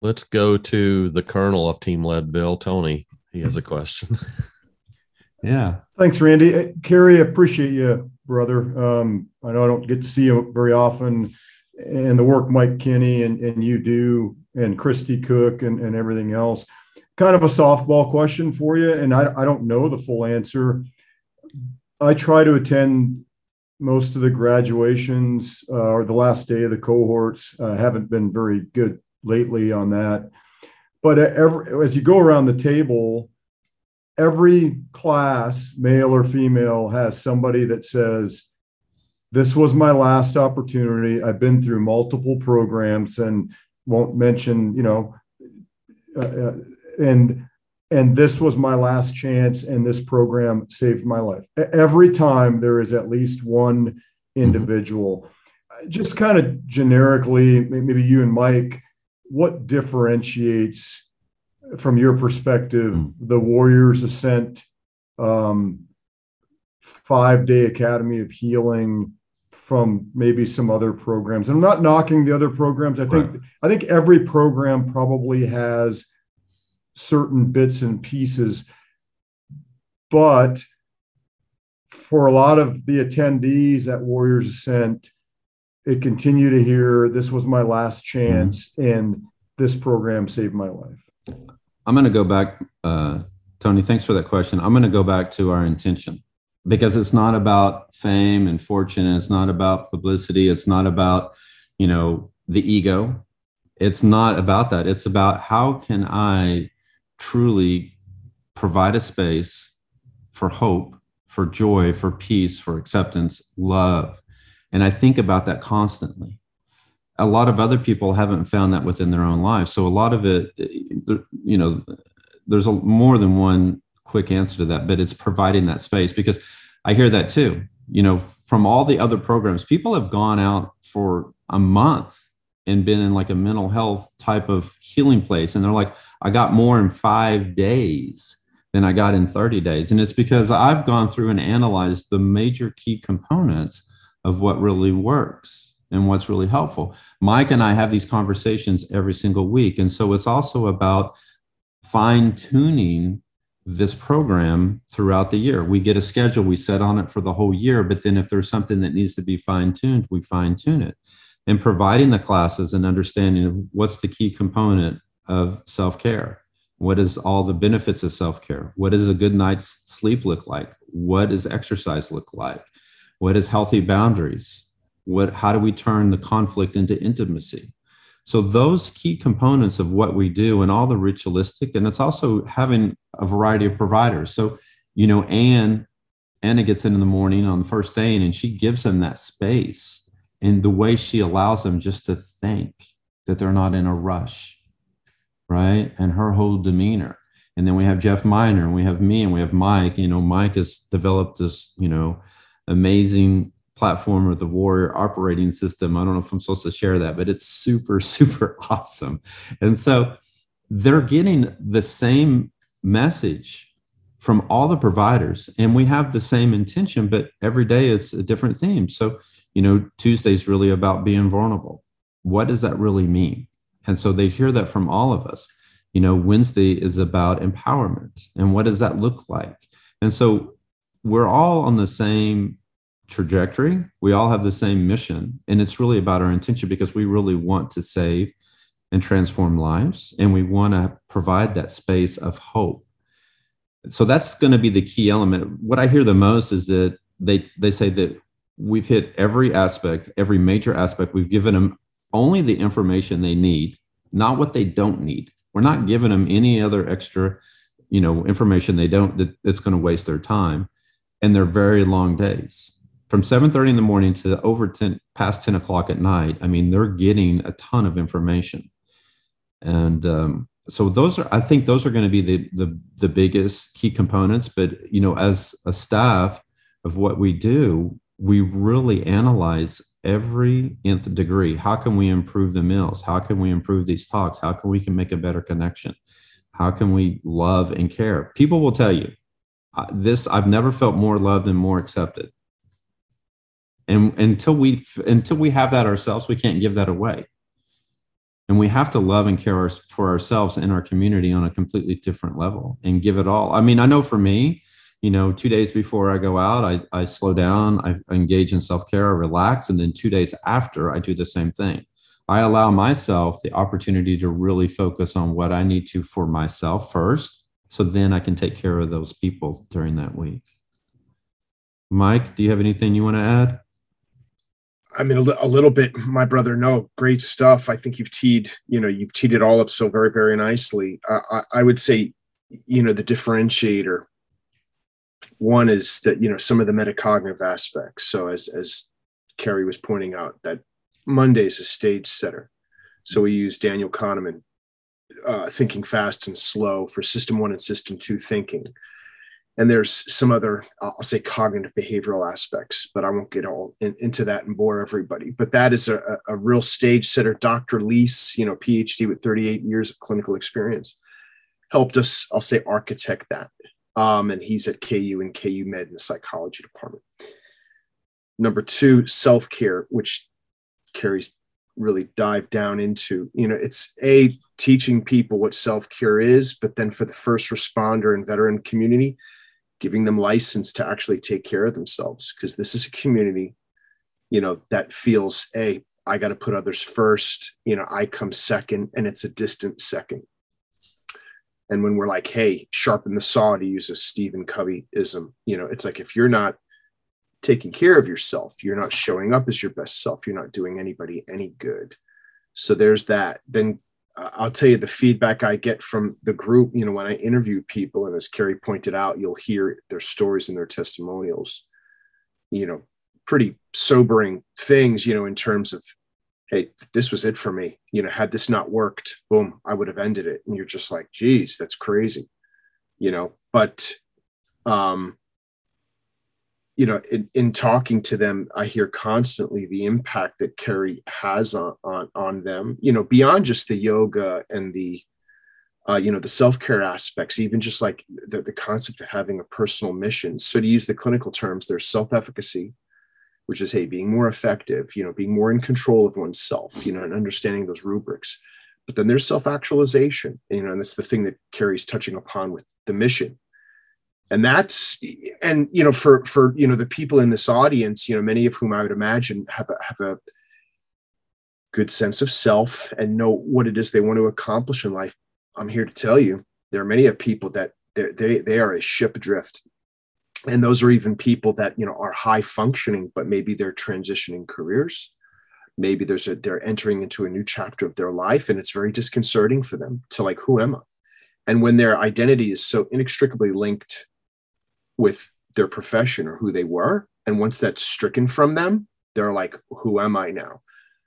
Let's go to the colonel of Team Leadville, Tony. He has a question. yeah. Thanks, Randy. Kerry, appreciate you, brother. Um, I know I don't get to see you very often, and the work Mike Kinney and, and you do, and Christy Cook and, and everything else. Kind of a softball question for you, and I, I don't know the full answer. I try to attend most of the graduations uh, or the last day of the cohorts uh, haven't been very good lately on that. But every, as you go around the table, every class, male or female, has somebody that says, This was my last opportunity. I've been through multiple programs and won't mention, you know, uh, uh and and this was my last chance and this program saved my life every time there is at least one mm-hmm. individual just kind of generically maybe you and mike what differentiates from your perspective mm-hmm. the warriors ascent um, five day academy of healing from maybe some other programs and i'm not knocking the other programs i think right. i think every program probably has certain bits and pieces. But for a lot of the attendees at Warriors Ascent, it continued to hear this was my last chance mm-hmm. and this program saved my life. I'm going to go back, uh, Tony. Thanks for that question. I'm going to go back to our intention because it's not about fame and fortune. It's not about publicity. It's not about, you know, the ego. It's not about that. It's about how can I truly provide a space for hope, for joy, for peace, for acceptance, love. And I think about that constantly. A lot of other people haven't found that within their own lives. So a lot of it, you know, there's a, more than one quick answer to that, but it's providing that space because I hear that too. You know, from all the other programs, people have gone out for a month and been in like a mental health type of healing place. And they're like, I got more in five days than I got in 30 days. And it's because I've gone through and analyzed the major key components of what really works and what's really helpful. Mike and I have these conversations every single week. And so it's also about fine tuning this program throughout the year. We get a schedule, we set on it for the whole year, but then if there's something that needs to be fine tuned, we fine tune it and providing the classes and understanding of what's the key component of self-care what is all the benefits of self care? What does a good night's sleep look like? What does exercise look like? What is healthy boundaries? What, how do we turn the conflict into intimacy? So those key components of what we do and all the ritualistic, and it's also having a variety of providers. So, you know, Anne, Anna gets in in the morning on the first day and she gives them that space and the way she allows them just to think that they're not in a rush, right? And her whole demeanor. And then we have Jeff Miner and we have me and we have Mike. You know, Mike has developed this, you know, amazing platform of the Warrior operating system. I don't know if I'm supposed to share that, but it's super, super awesome. And so they're getting the same message from all the providers, and we have the same intention, but every day it's a different theme. So, you know, Tuesday's really about being vulnerable. What does that really mean? And so they hear that from all of us. You know, Wednesday is about empowerment. And what does that look like? And so we're all on the same trajectory. We all have the same mission, and it's really about our intention because we really want to save and transform lives, and we want to provide that space of hope. So that's going to be the key element. What I hear the most is that they they say that we've hit every aspect, every major aspect. We've given them only the information they need, not what they don't need. We're not giving them any other extra, you know, information they don't that, that's going to waste their time and their very long days from 7.30 in the morning to over 10 past 10 o'clock at night i mean they're getting a ton of information and um, so those are i think those are going to be the, the the biggest key components but you know as a staff of what we do we really analyze every nth degree. How can we improve the meals how can we improve these talks? How can we can make a better connection? How can we love and care? People will tell you this i've never felt more loved and more accepted. And until we until we have that ourselves we can't give that away. And we have to love and care for ourselves and our community on a completely different level and give it all. I mean i know for me you know two days before i go out i, I slow down i engage in self-care i relax and then two days after i do the same thing i allow myself the opportunity to really focus on what i need to for myself first so then i can take care of those people during that week mike do you have anything you want to add I mean, a, a, little bit, my brother. No, great stuff. I think you've teed, you know, you've teed it all up so very, very nicely. Uh, I, I, would say, you know, the differentiator. One is that you know some of the metacognitive aspects. So as as Kerry was pointing out, that Monday is a stage setter. So we use Daniel Kahneman, uh, thinking fast and slow for System One and System Two thinking and there's some other i'll say cognitive behavioral aspects but i won't get all in, into that and bore everybody but that is a, a real stage setter dr leese you know phd with 38 years of clinical experience helped us i'll say architect that um, and he's at ku and ku med in the psychology department. Number two self-care which Kerry's really dive down into. You know it's a teaching people what self-care is but then for the first responder and veteran community giving them license to actually take care of themselves because this is a community you know that feels a i got to put others first. You know i come second and it's a distant second and when we're like hey sharpen the saw to use a stephen Coveyism, you know it's like if you're not taking care of yourself you're not showing up as your best self you're not doing anybody any good. So there's that. Then uh, I'll tell you the feedback I get from the group, you know, when I interview people, and as Kerry pointed out, you'll hear their stories and their testimonials, you know, pretty sobering things, you know, in terms of, hey, this was it for me. You know, had this not worked, boom, I would have ended it. And you're just like, geez, that's crazy, you know, but um, you know, in, in, talking to them, I hear constantly the impact that Kerry has on, on, on them, you know, beyond just the yoga and the, uh, you know, the self-care aspects, even just like the, the concept of having a personal mission. So to use the clinical terms, there's self-efficacy, which is, hey, being more effective, you know, being more in control of oneself, you know, and understanding those rubrics. But then there's self-actualization, you know, and that's the thing that Kerry's touching upon with the mission and that's and you know for for you know the people in this audience you know many of whom i would imagine have a have a good sense of self and know what it is they want to accomplish in life i'm here to tell you there are many of people that they they are a ship adrift and those are even people that you know are high functioning but maybe they're transitioning careers. Maybe there's a they're entering into a new chapter of their life and it's very disconcerting for them to like who am i? And when their identity is so inextricably linked with their profession or who they were and once that's stricken from them they're like who am i now?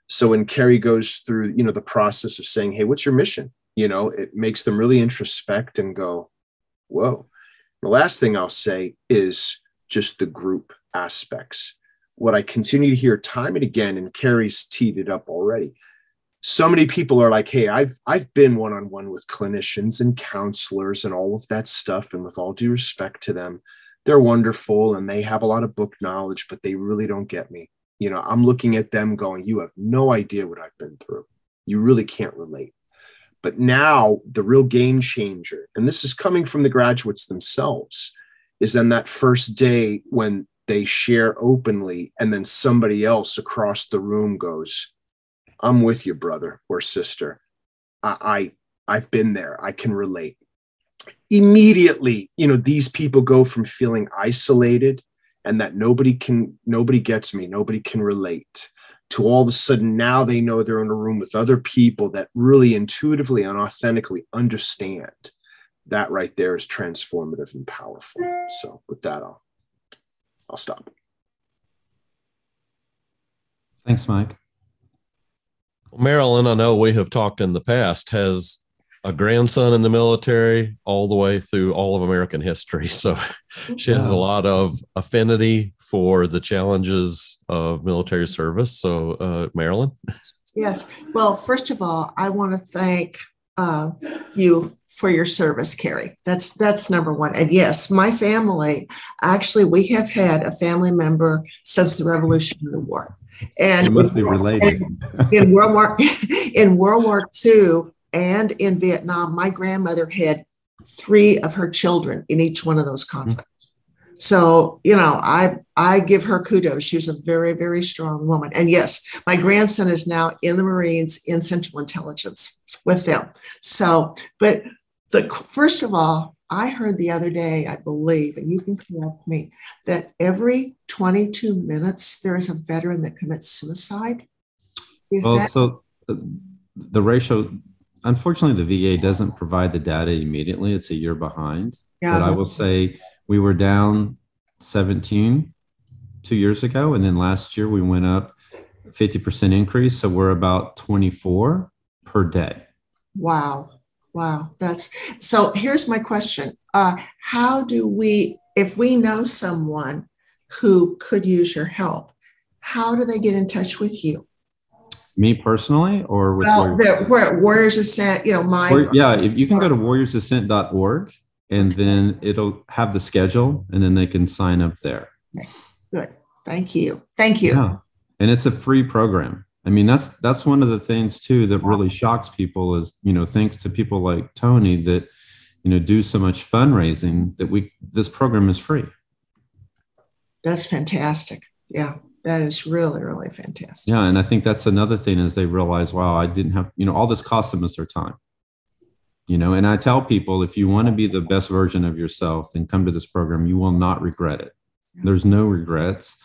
So when Kerry goes through you know the process of saying hey what's your mission? You know it makes them really introspect and go whoa the last thing i'll say is just the group aspects. What i continue to hear time and again and Kerry's teed it up already so many people are like hey i've i've been one-on-one with clinicians and counselors and all of that stuff and with all due respect to them they're wonderful and they have a lot of book knowledge but they really don't get me. You know i'm looking at them going you have no idea what i've been through. You really can't relate but now the real game changer, and this is coming from the graduates themselves, is then that first day when they share openly, and then somebody else across the room goes, I'm with you, brother or sister. I, I I've been there. I can relate. Immediately, you know, these people go from feeling isolated and that nobody can nobody gets me, nobody can relate to all of a sudden now they know they're in a room with other people that really intuitively and authentically understand that right there is transformative and powerful. So with that i'll i'll stop. Thanks mike. Well, marilyn i know we have talked in the past has a grandson in the military all the way through all of american history. So she has a lot of affinity for the challenges of military service. So, uh, Marilyn? Yes. Well, first of all, I want to thank uh, you for your service, Kerry. That's that's number one. And yes, my family actually we have had a family member since the Revolutionary War, and it must be related. in World War in World War II and in Vietnam, my grandmother had three of her children in each one of those conflicts. So, you know, I I give her kudos. She was a very, very strong woman. And yes, my grandson is now in the Marines in Central Intelligence with them. So, but the first of all, I heard the other day, I believe, and you can correct me, that every 22 minutes there is a veteran that commits suicide. Is well, that- so the, the ratio, unfortunately, the VA doesn't provide the data immediately. It's a year behind. Yeah, but I will say we were down 17 two years ago. And then last year we went up 50% increase. So we're about 24 per day. Wow. Wow. That's so here's my question. Uh, how do we, if we know someone who could use your help, how do they get in touch with you? Me personally, or with well, Warriors, where, Warriors Ascent, you know, my. yeah, if you can go to warriorsascent.org and then it'll have the schedule and then they can sign up there. Good. Thank you. Thank you. Yeah. And it's a free program. I mean, that's that's one of the things too that really shocks people is, you know, thanks to people like Tony that, you know, do so much fundraising that we this program is free. That's fantastic. Yeah. That is really, really fantastic. Yeah. And I think that's another thing is they realize, wow, I didn't have, you know, all this cost them is their time you know and i tell people if you want to be the best version of yourself then come to this program. You will not regret it. There's no regrets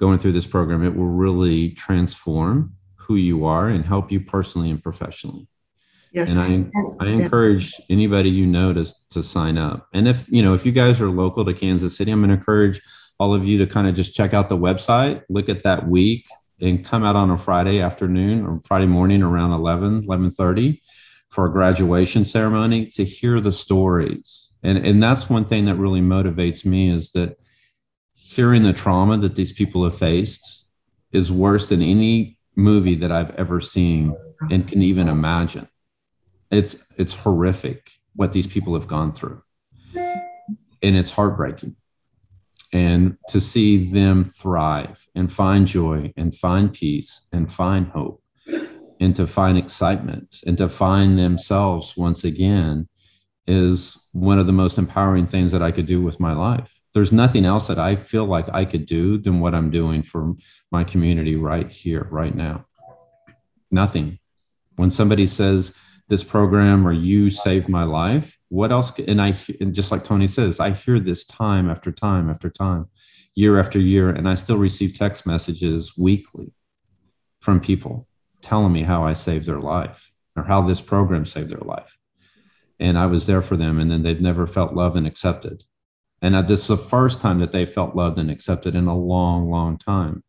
going through this program. It will really transform who you are and help you personally and professionally. Yes. And i, I encourage anybody you know to, to sign up. And if you know if you guys are local to kansas city i'm going to encourage all of you to kind of just check out the website look at that week and come out on a friday afternoon or friday morning around 11 11.30 for a graduation ceremony to hear the stories. And, and that's one thing that really motivates me is that hearing the trauma that these people have faced is worse than any movie that I've ever seen and can even imagine. It's it's horrific what these people have gone through. And it's heartbreaking. And to see them thrive and find joy and find peace and find hope and to find excitement and to find themselves once again is one of the most empowering things that I could do with my life. There's nothing else that I feel like I could do than what I'm doing for my community right here, right now. Nothing. When somebody says this program or you saved my life, what else and i and just like tony says i hear this time after time after time year after year and i still receive text messages weekly from people telling me how i saved their life or how this program saved their life. And i was there for them and then they've never felt loved and accepted. And this is the first time that they felt loved and accepted in a long long time.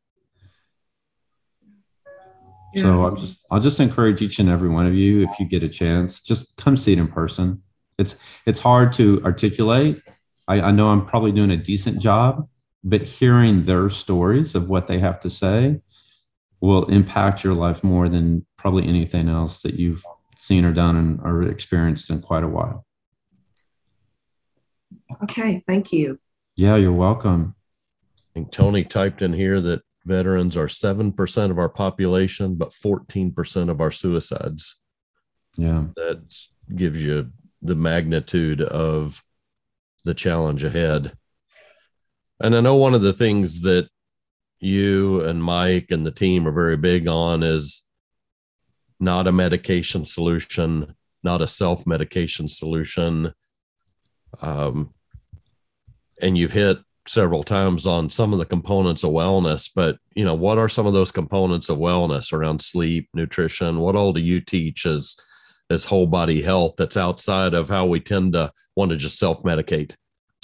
Yeah. so i'll just i'll just encourage each and every one of you if you get a chance just come see it in person. It's it's hard to articulate. I, I know i'm probably doing a decent job but hearing their stories of what they have to say will impact your life more than probably anything else that you've seen or done and or experienced in quite a while. Okay, thank you. Yeah, you're welcome. I think Tony typed in here that veterans are 7% of our population, but 14% of our suicides. Yeah. That gives you the magnitude of the challenge ahead. And I know one of the things that you and Mike and the team are very big on is not a medication solution, not a self medication solution. Um, and you've hit several times on some of the components of wellness, but you know, what are some of those components of wellness around sleep, nutrition? What all do you teach as as whole body health that's outside of how we tend to want to just self medicate?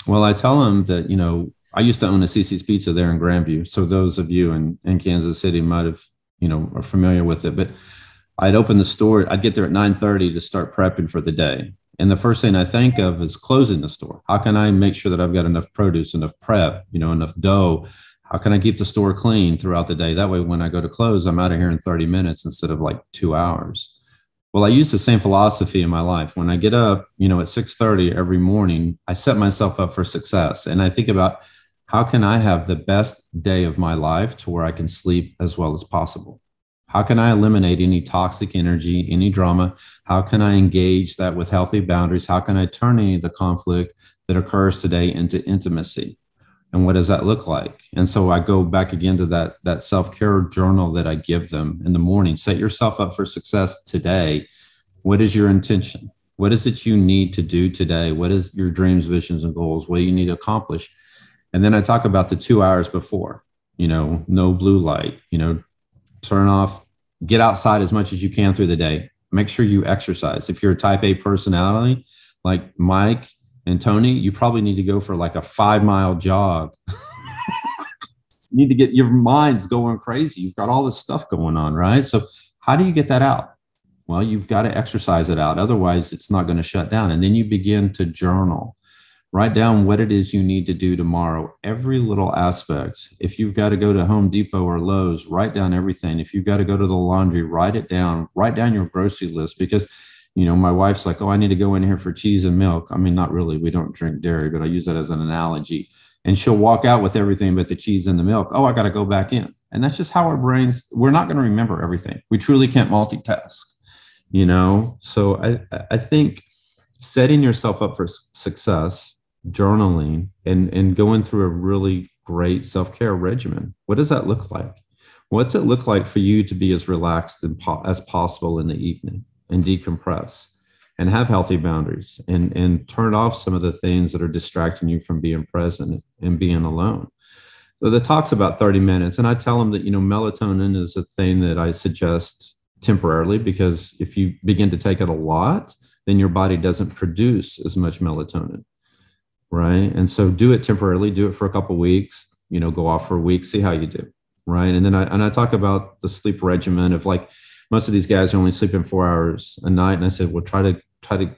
Well, I tell them that, you know, I used to own a CiCi's Pizza there in Grandview. So those of you in, in Kansas City might have, you know, are familiar with it. But I'd open the store. I'd get there at 9:30 to start prepping for the day. And the first thing I think of is closing the store. How can I make sure that I've got enough produce, enough prep, you know, enough dough? How can I keep the store clean throughout the day? That way, when I go to close, I'm out of here in 30 minutes instead of like two hours. Well, I use the same philosophy in my life. When I get up, you know, at 6:30 every morning, I set myself up for success. And I think about how can I have the best day of my life to where I can sleep as well as possible? How can I eliminate any toxic energy, any drama? How can I engage that with healthy boundaries? How can I turn any of the conflict that occurs today into intimacy? And what does that look like? And so I go back again to that, that self care journal that I give them in the morning. Set yourself up for success today. What is your intention? What is it you need to do today? What is your dreams, visions, and goals? What do you need to accomplish? And then I talk about the two hours before, you know, no blue light, you know, turn off, get outside as much as you can through the day. Make sure you exercise. If you're a type A personality like Mike and Tony, you probably need to go for like a five mile jog. you need to get your mind's going crazy. You've got all this stuff going on, right? So, how do you get that out? Well, you've got to exercise it out. Otherwise, it's not going to shut down. And then you begin to journal write down what it is you need to do tomorrow. Every little aspect. If you've got to go to home depot or lowes write down everything. If you've got to go to the laundry write it down. Write down your grocery list because you know my wife's like oh i need to go in here for cheese and milk. I mean not really. We don't drink dairy but i use that as an analogy. And she'll walk out with everything but the cheese and the milk. Oh i got to go back in. And that's just how our brains we're not going to remember everything. We truly can't multitask you know? So i i think setting yourself up for success journaling and and going through a really great self-care regimen. What does that look like? What's it look like for you to be as relaxed as possible in the evening and decompress and have healthy boundaries and and turn off some of the things that are distracting you from being present and being alone? So the talks about 30 minutes and i tell them that you know melatonin is a thing that i suggest temporarily because if you begin to take it a lot then your body doesn't produce as much melatonin right? And so do it temporarily do it for a couple weeks you know go off for a week see how you do right? And then i and i talk about the sleep regimen of like most of these guys are only sleeping four hours a night and i said well try to try to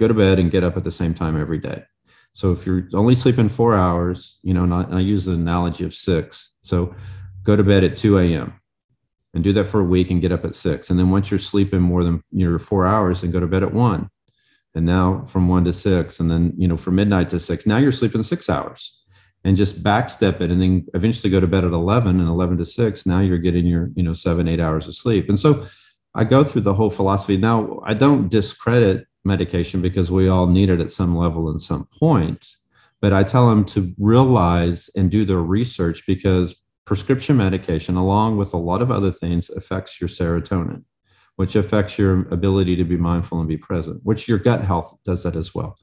go to bed and get up at the same time every day. So if you're only sleeping four hours you know and I, and I use the analogy of six so go to bed at 2 a.m and do that for a week and get up at six. And then once you're sleeping more than your four hours then go to bed at one and now from one to six and then you know from midnight to six now you're sleeping six hours. And just backstep it and then eventually go to bed at 11 and 11 to 6 now you're getting your you know seven eight hours of sleep. And so i go through the whole philosophy. Now i don't discredit medication because we all need it at some level and some point but i tell them to realize and do their research because prescription medication along with a lot of other things affects your serotonin which affects your ability to be mindful and be present, which your gut health does that as well.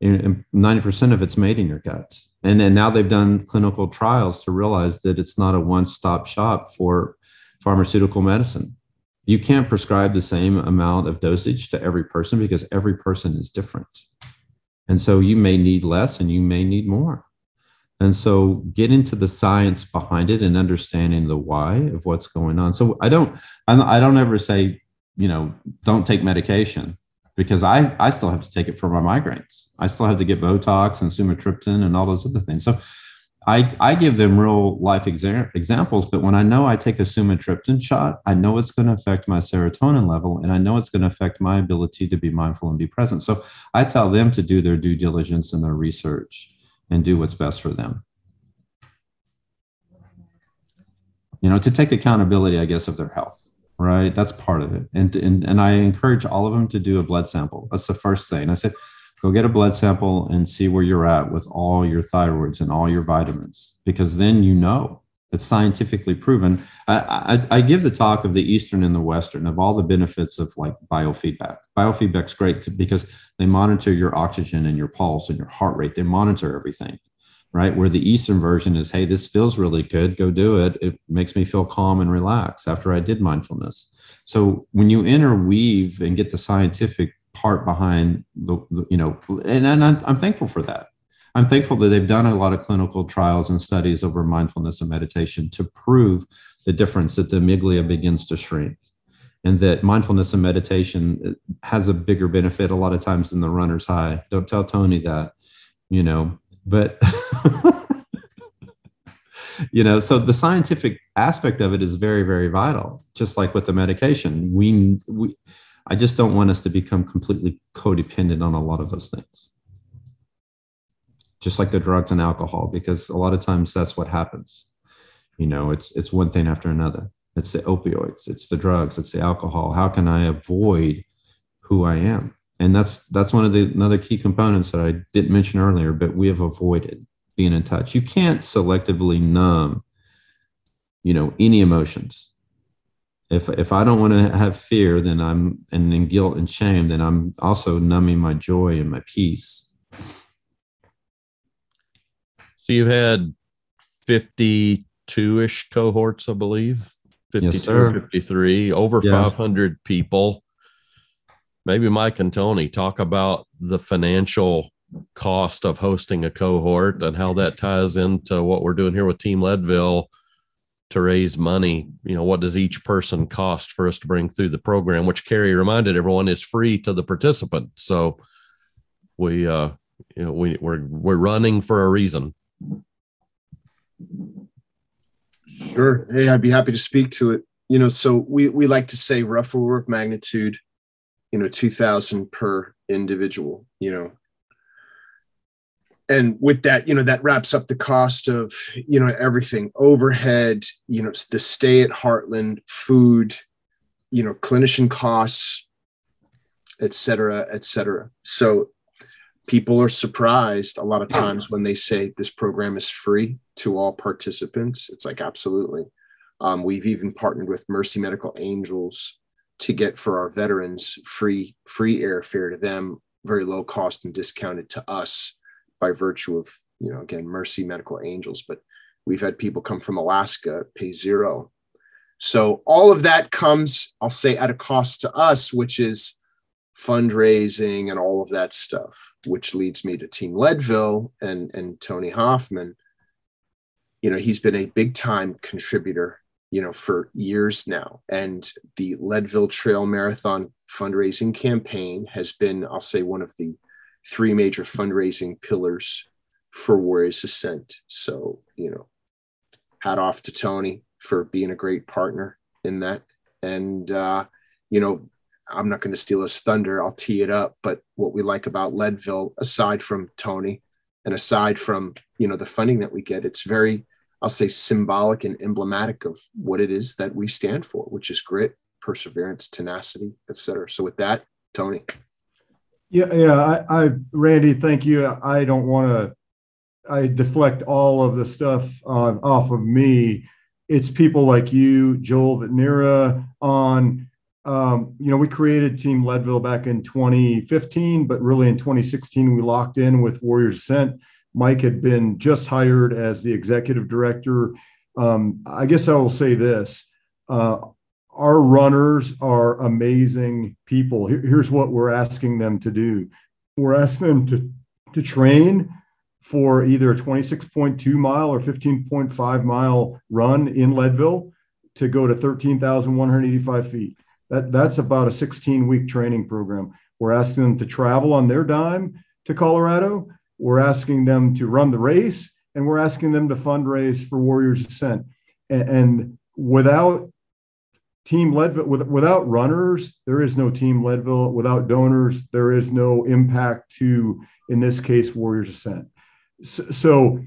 And 90% of it's made in your gut. And then now they've done clinical trials to realize that it's not a one stop shop for pharmaceutical medicine. You can't prescribe the same amount of dosage to every person because every person is different. And so you may need less and you may need more. And so get into the science behind it and understanding the why of what's going on. So I don't, I don't ever say, you know, don't take medication because I, I still have to take it for my migraines. I still have to get Botox and sumatriptan and all those other things. So I, I give them real life exa- examples, but when I know I take a sumatriptan shot, I know it's going to affect my serotonin level and I know it's going to affect my ability to be mindful and be present. So I tell them to do their due diligence and their research and do what's best for them. You know, to take accountability, I guess, of their health, right? That's part of it. And, and, and I encourage all of them to do a blood sample. That's the first thing. I said, go get a blood sample and see where you're at with all your thyroids and all your vitamins because then you know it's scientifically proven I, I, I, give the talk of the eastern and the western of all the benefits of like biofeedback. Biofeedback's great because they monitor your oxygen and your pulse and your heart rate. They monitor everything right? Where the eastern version is hey this feels really good. Go do it. It makes me feel calm and relaxed after i did mindfulness. So when you interweave and get the scientific part behind the, the you know, and, and I'm, I'm thankful for that. I'm thankful that they've done a lot of clinical trials and studies over mindfulness and meditation to prove the difference that the amygdala begins to shrink and that mindfulness and meditation uh, has a bigger benefit a lot of times than the runner's high. Don't tell Tony that, you know, but you know, so the scientific aspect of it is very, very vital, just like with the medication. We, we, I just don't want us to become completely codependent on a lot of those things. Just like the drugs and alcohol, because a lot of times that's what happens. You know, it's it's one thing after another. It's the opioids, it's the drugs, it's the alcohol. How can I avoid who I am? And that's that's one of the another key components that I didn't mention earlier, but we have avoided being in touch. You can't selectively numb, you know, any emotions if if I don't want to have fear, then I'm and in guilt and shame, then I'm also numbing my joy and my peace. So you've had 52 ish cohorts, I believe. 52, yes, 53, over yeah. 500 people. Maybe Mike and Tony talk about the financial cost of hosting a cohort and how that ties into what we're doing here with Team Leadville to raise money. You know, what does each person cost for us to bring through the program, which Kerry reminded everyone is free to the participant. So we, uh, you know, we, we're, we're running for a reason. Sure. Hey, I'd be happy to speak to it. You know, so we, we like to say rough order of magnitude, you know, 2000 per individual, you know, and with that you know that wraps up the cost of you know everything overhead you know the stay at heartland food you know clinician costs et cetera et cetera so people are surprised a lot of times when they say this program is free to all participants. It's like absolutely. Um, we've even partnered with mercy medical angels to get for our veterans free free airfare to them very low cost and discounted to us by virtue of you know again mercy medical angels. But we've had people come from alaska pay zero. So all of that comes i'll say at a cost to us which is fundraising and all of that stuff which leads me to team leadville and and tony hoffman you know he's been a big time contributor you know for years now and the leadville trail marathon fundraising campaign has been i'll say one of the three major fundraising pillars for Warriors Ascent. So, you know, hat off to Tony for being a great partner in that. And, uh, you know, I'm not going to steal his thunder. I'll tee it up. But what we like about Leadville, aside from Tony and aside from, you know, the funding that we get, it's very, I'll say symbolic and emblematic of what it is that we stand for, which is grit, perseverance, tenacity, etc. So with that, Tony. Yeah, yeah. I, I Randy, thank you. I don't want to. I deflect all of the stuff uh, off of me. It's people like you, Joel Vitnera, on um, you know, we created Team Leadville back in 2015, but really in 2016, we locked in with Warriors Ascent. Mike had been just hired as the executive director. Um, I guess I will say this uh, our runners are amazing people. Here, here's what we're asking them to do we're asking them to, to train for either a 26.2 mile or 15.5 mile run in Leadville to go to 13,185 feet. That, that's about a 16 week training program. We're asking them to travel on their dime to Colorado. We're asking them to run the race and we're asking them to fundraise for Warriors Ascent. And, and without Team Leadville, with, without runners, there is no Team Leadville. Without donors, there is no impact to, in this case, Warriors Ascent. So, so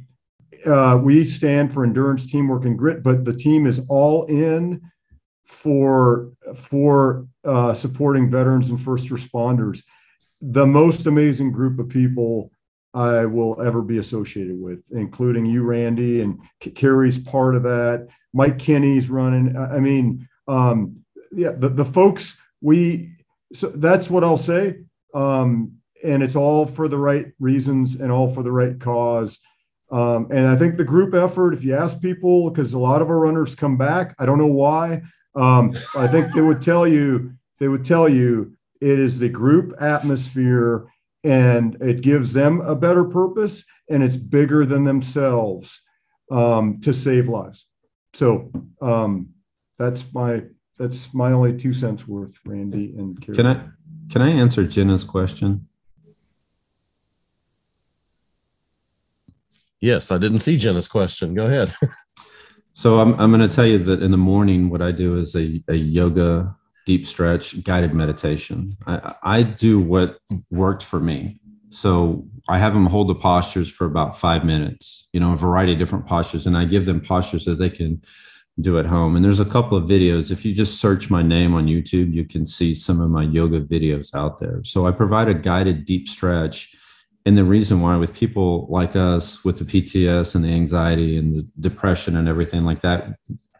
uh, we stand for endurance, teamwork, and grit, but the team is all in for for uh, supporting veterans and first responders. The most amazing group of people I will ever be associated with, including you, Randy, and Kerry's part of that. Mike Kinney's running. I mean, um, yeah, the, the folks we. So that's what I'll say. Um, and it's all for the right reasons and all for the right cause. Um, and I think the group effort, if you ask people, because a lot of our runners come back, I don't know why. Um, I think they would tell you, they would tell you it is the group atmosphere and it gives them a better purpose and it's bigger than themselves um, to save lives. So um, that's my that's my only two cents worth, Randy and Kerry. Can I can I answer Jenna's question? Yes, I didn't see Jenna's question. Go ahead. So I'm, I'm going to tell you that in the morning, what I do is a, a yoga deep stretch guided meditation. I, I do what worked for me. So I have them hold the postures for about five minutes, you know, a variety of different postures, and I give them postures that they can do at home. And there's a couple of videos. If you just search my name on YouTube, you can see some of my yoga videos out there. So I provide a guided deep stretch and the reason why with people like us with the pts and the anxiety and the depression and everything like that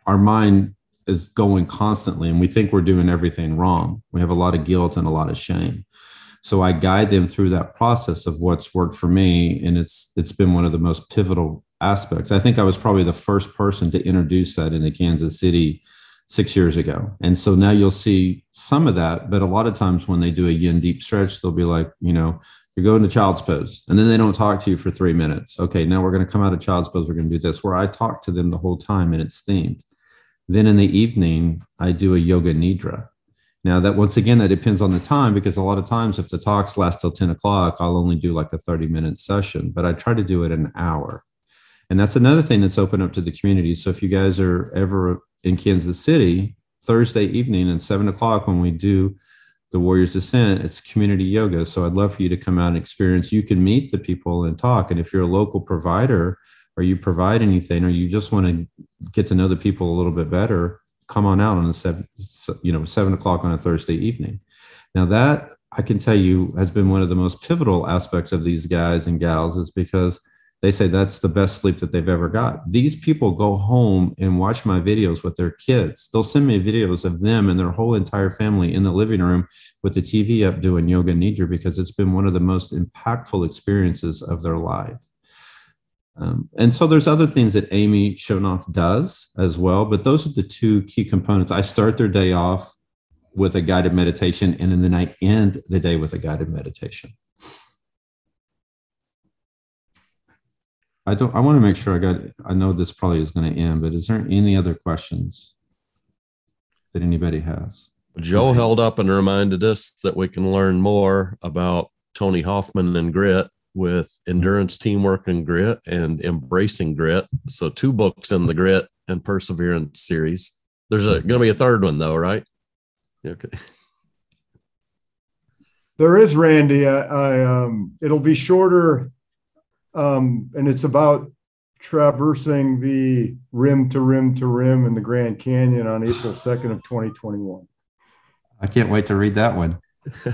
our mind is going constantly and we think we're doing everything wrong. We have a lot of guilt and a lot of shame. So i guide them through that process of what's worked for me and it's it's been one of the most pivotal aspects. I think i was probably the first person to introduce that into kansas city six years ago. And so now you'll see some of that but a lot of times when they do a yin deep stretch they'll be like you know you're going to child's pose. And then they don't talk to you for three minutes. Okay now we're going to come out of child's pose we're going to do this where i talk to them the whole time and it's themed. Then in the evening i do a yoga nidra. Now that once again that depends on the time because a lot of times if the talks last till 10 o'clock i'll only do like a 30 minute session but i try to do it an hour. And that's another thing that's open up to the community. So if you guys are ever in kansas city thursday evening at 7 o'clock when we do the Warriors Ascent, it's community yoga. So I'd love for you to come out and experience. You can meet the people and talk. And if you're a local provider or you provide anything or you just want to get to know the people a little bit better, come on out on the seven, you know, seven o'clock on a Thursday evening. Now that I can tell you has been one of the most pivotal aspects of these guys and gals is because they say that's the best sleep that they've ever got. These people go home and watch my videos with their kids. They'll send me videos of them and their whole entire family in the living room with the TV up doing yoga nidra because it's been one of the most impactful experiences of their life. Um, and so there's other things that Amy Shonoff does as well, but those are the two key components. I start their day off with a guided meditation, and then I end the day with a guided meditation. I don't. I want to make sure I got. I know this probably is going to end, but is there any other questions that anybody has? Joe held up and reminded us that we can learn more about Tony Hoffman and grit with endurance, teamwork, and grit, and embracing grit. So two books in the grit and perseverance series. There's a going to be a third one though, right? Okay. There is Randy. I, I um, it'll be shorter um, and it's about traversing the rim to rim to rim in the Grand Canyon on April 2nd of 2021. I can't wait to read that one.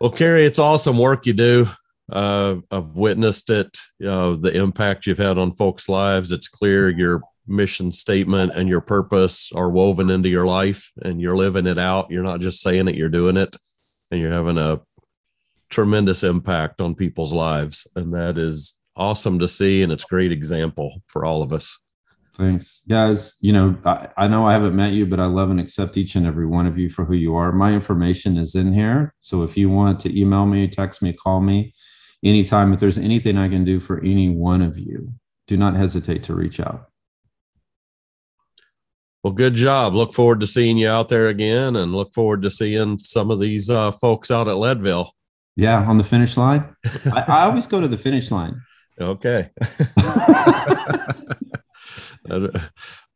well, Kerry, it's awesome work you do. Uh, I've witnessed it, you know, the impact you've had on folks' lives. It's clear you're mission statement and your purpose are woven into your life and you're living it out. You're not just saying it, you're doing it and you're having a tremendous impact on people's lives. And that is awesome to see. And it's great example for all of us. Thanks, guys. You know, I, I know I haven't met you, but I love and accept each and every one of you for who you are. My information is in here. So if you want to email me, text me, call me anytime, if there's anything I can do for any one of you, do not hesitate to reach out. Well, good job. Look forward to seeing you out there again and look forward to seeing some of these uh, folks out at Leadville. Yeah, on the finish line. I, I always go to the finish line. Okay. Uh,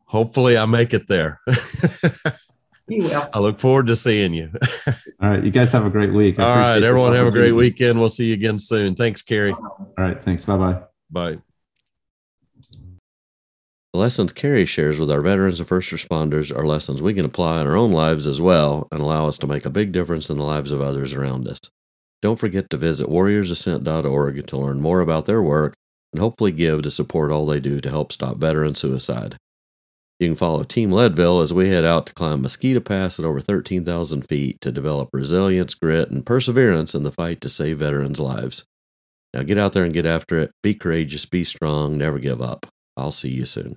hopefully, I make it there. You will. I look forward to seeing you. All right. You guys have a great week. I All right, everyone, have a great weekend. We'll see you again soon. Thanks, Kerry. All right. Thanks. Bye bye. Bye. The lessons Kerry shares with our veterans and first responders are lessons we can apply in our own lives as well and allow us to make a big difference in the lives of others around us. Don't forget to visit warriorsascent.org to learn more about their work and hopefully give to support all they do to help stop veteran suicide. You can follow Team Leadville as we head out to climb Mosquito Pass at over 13,000 feet to develop resilience, grit, and perseverance in the fight to save veterans' lives. Now get out there and get after it. Be courageous, be strong, never give up. I'll see you soon.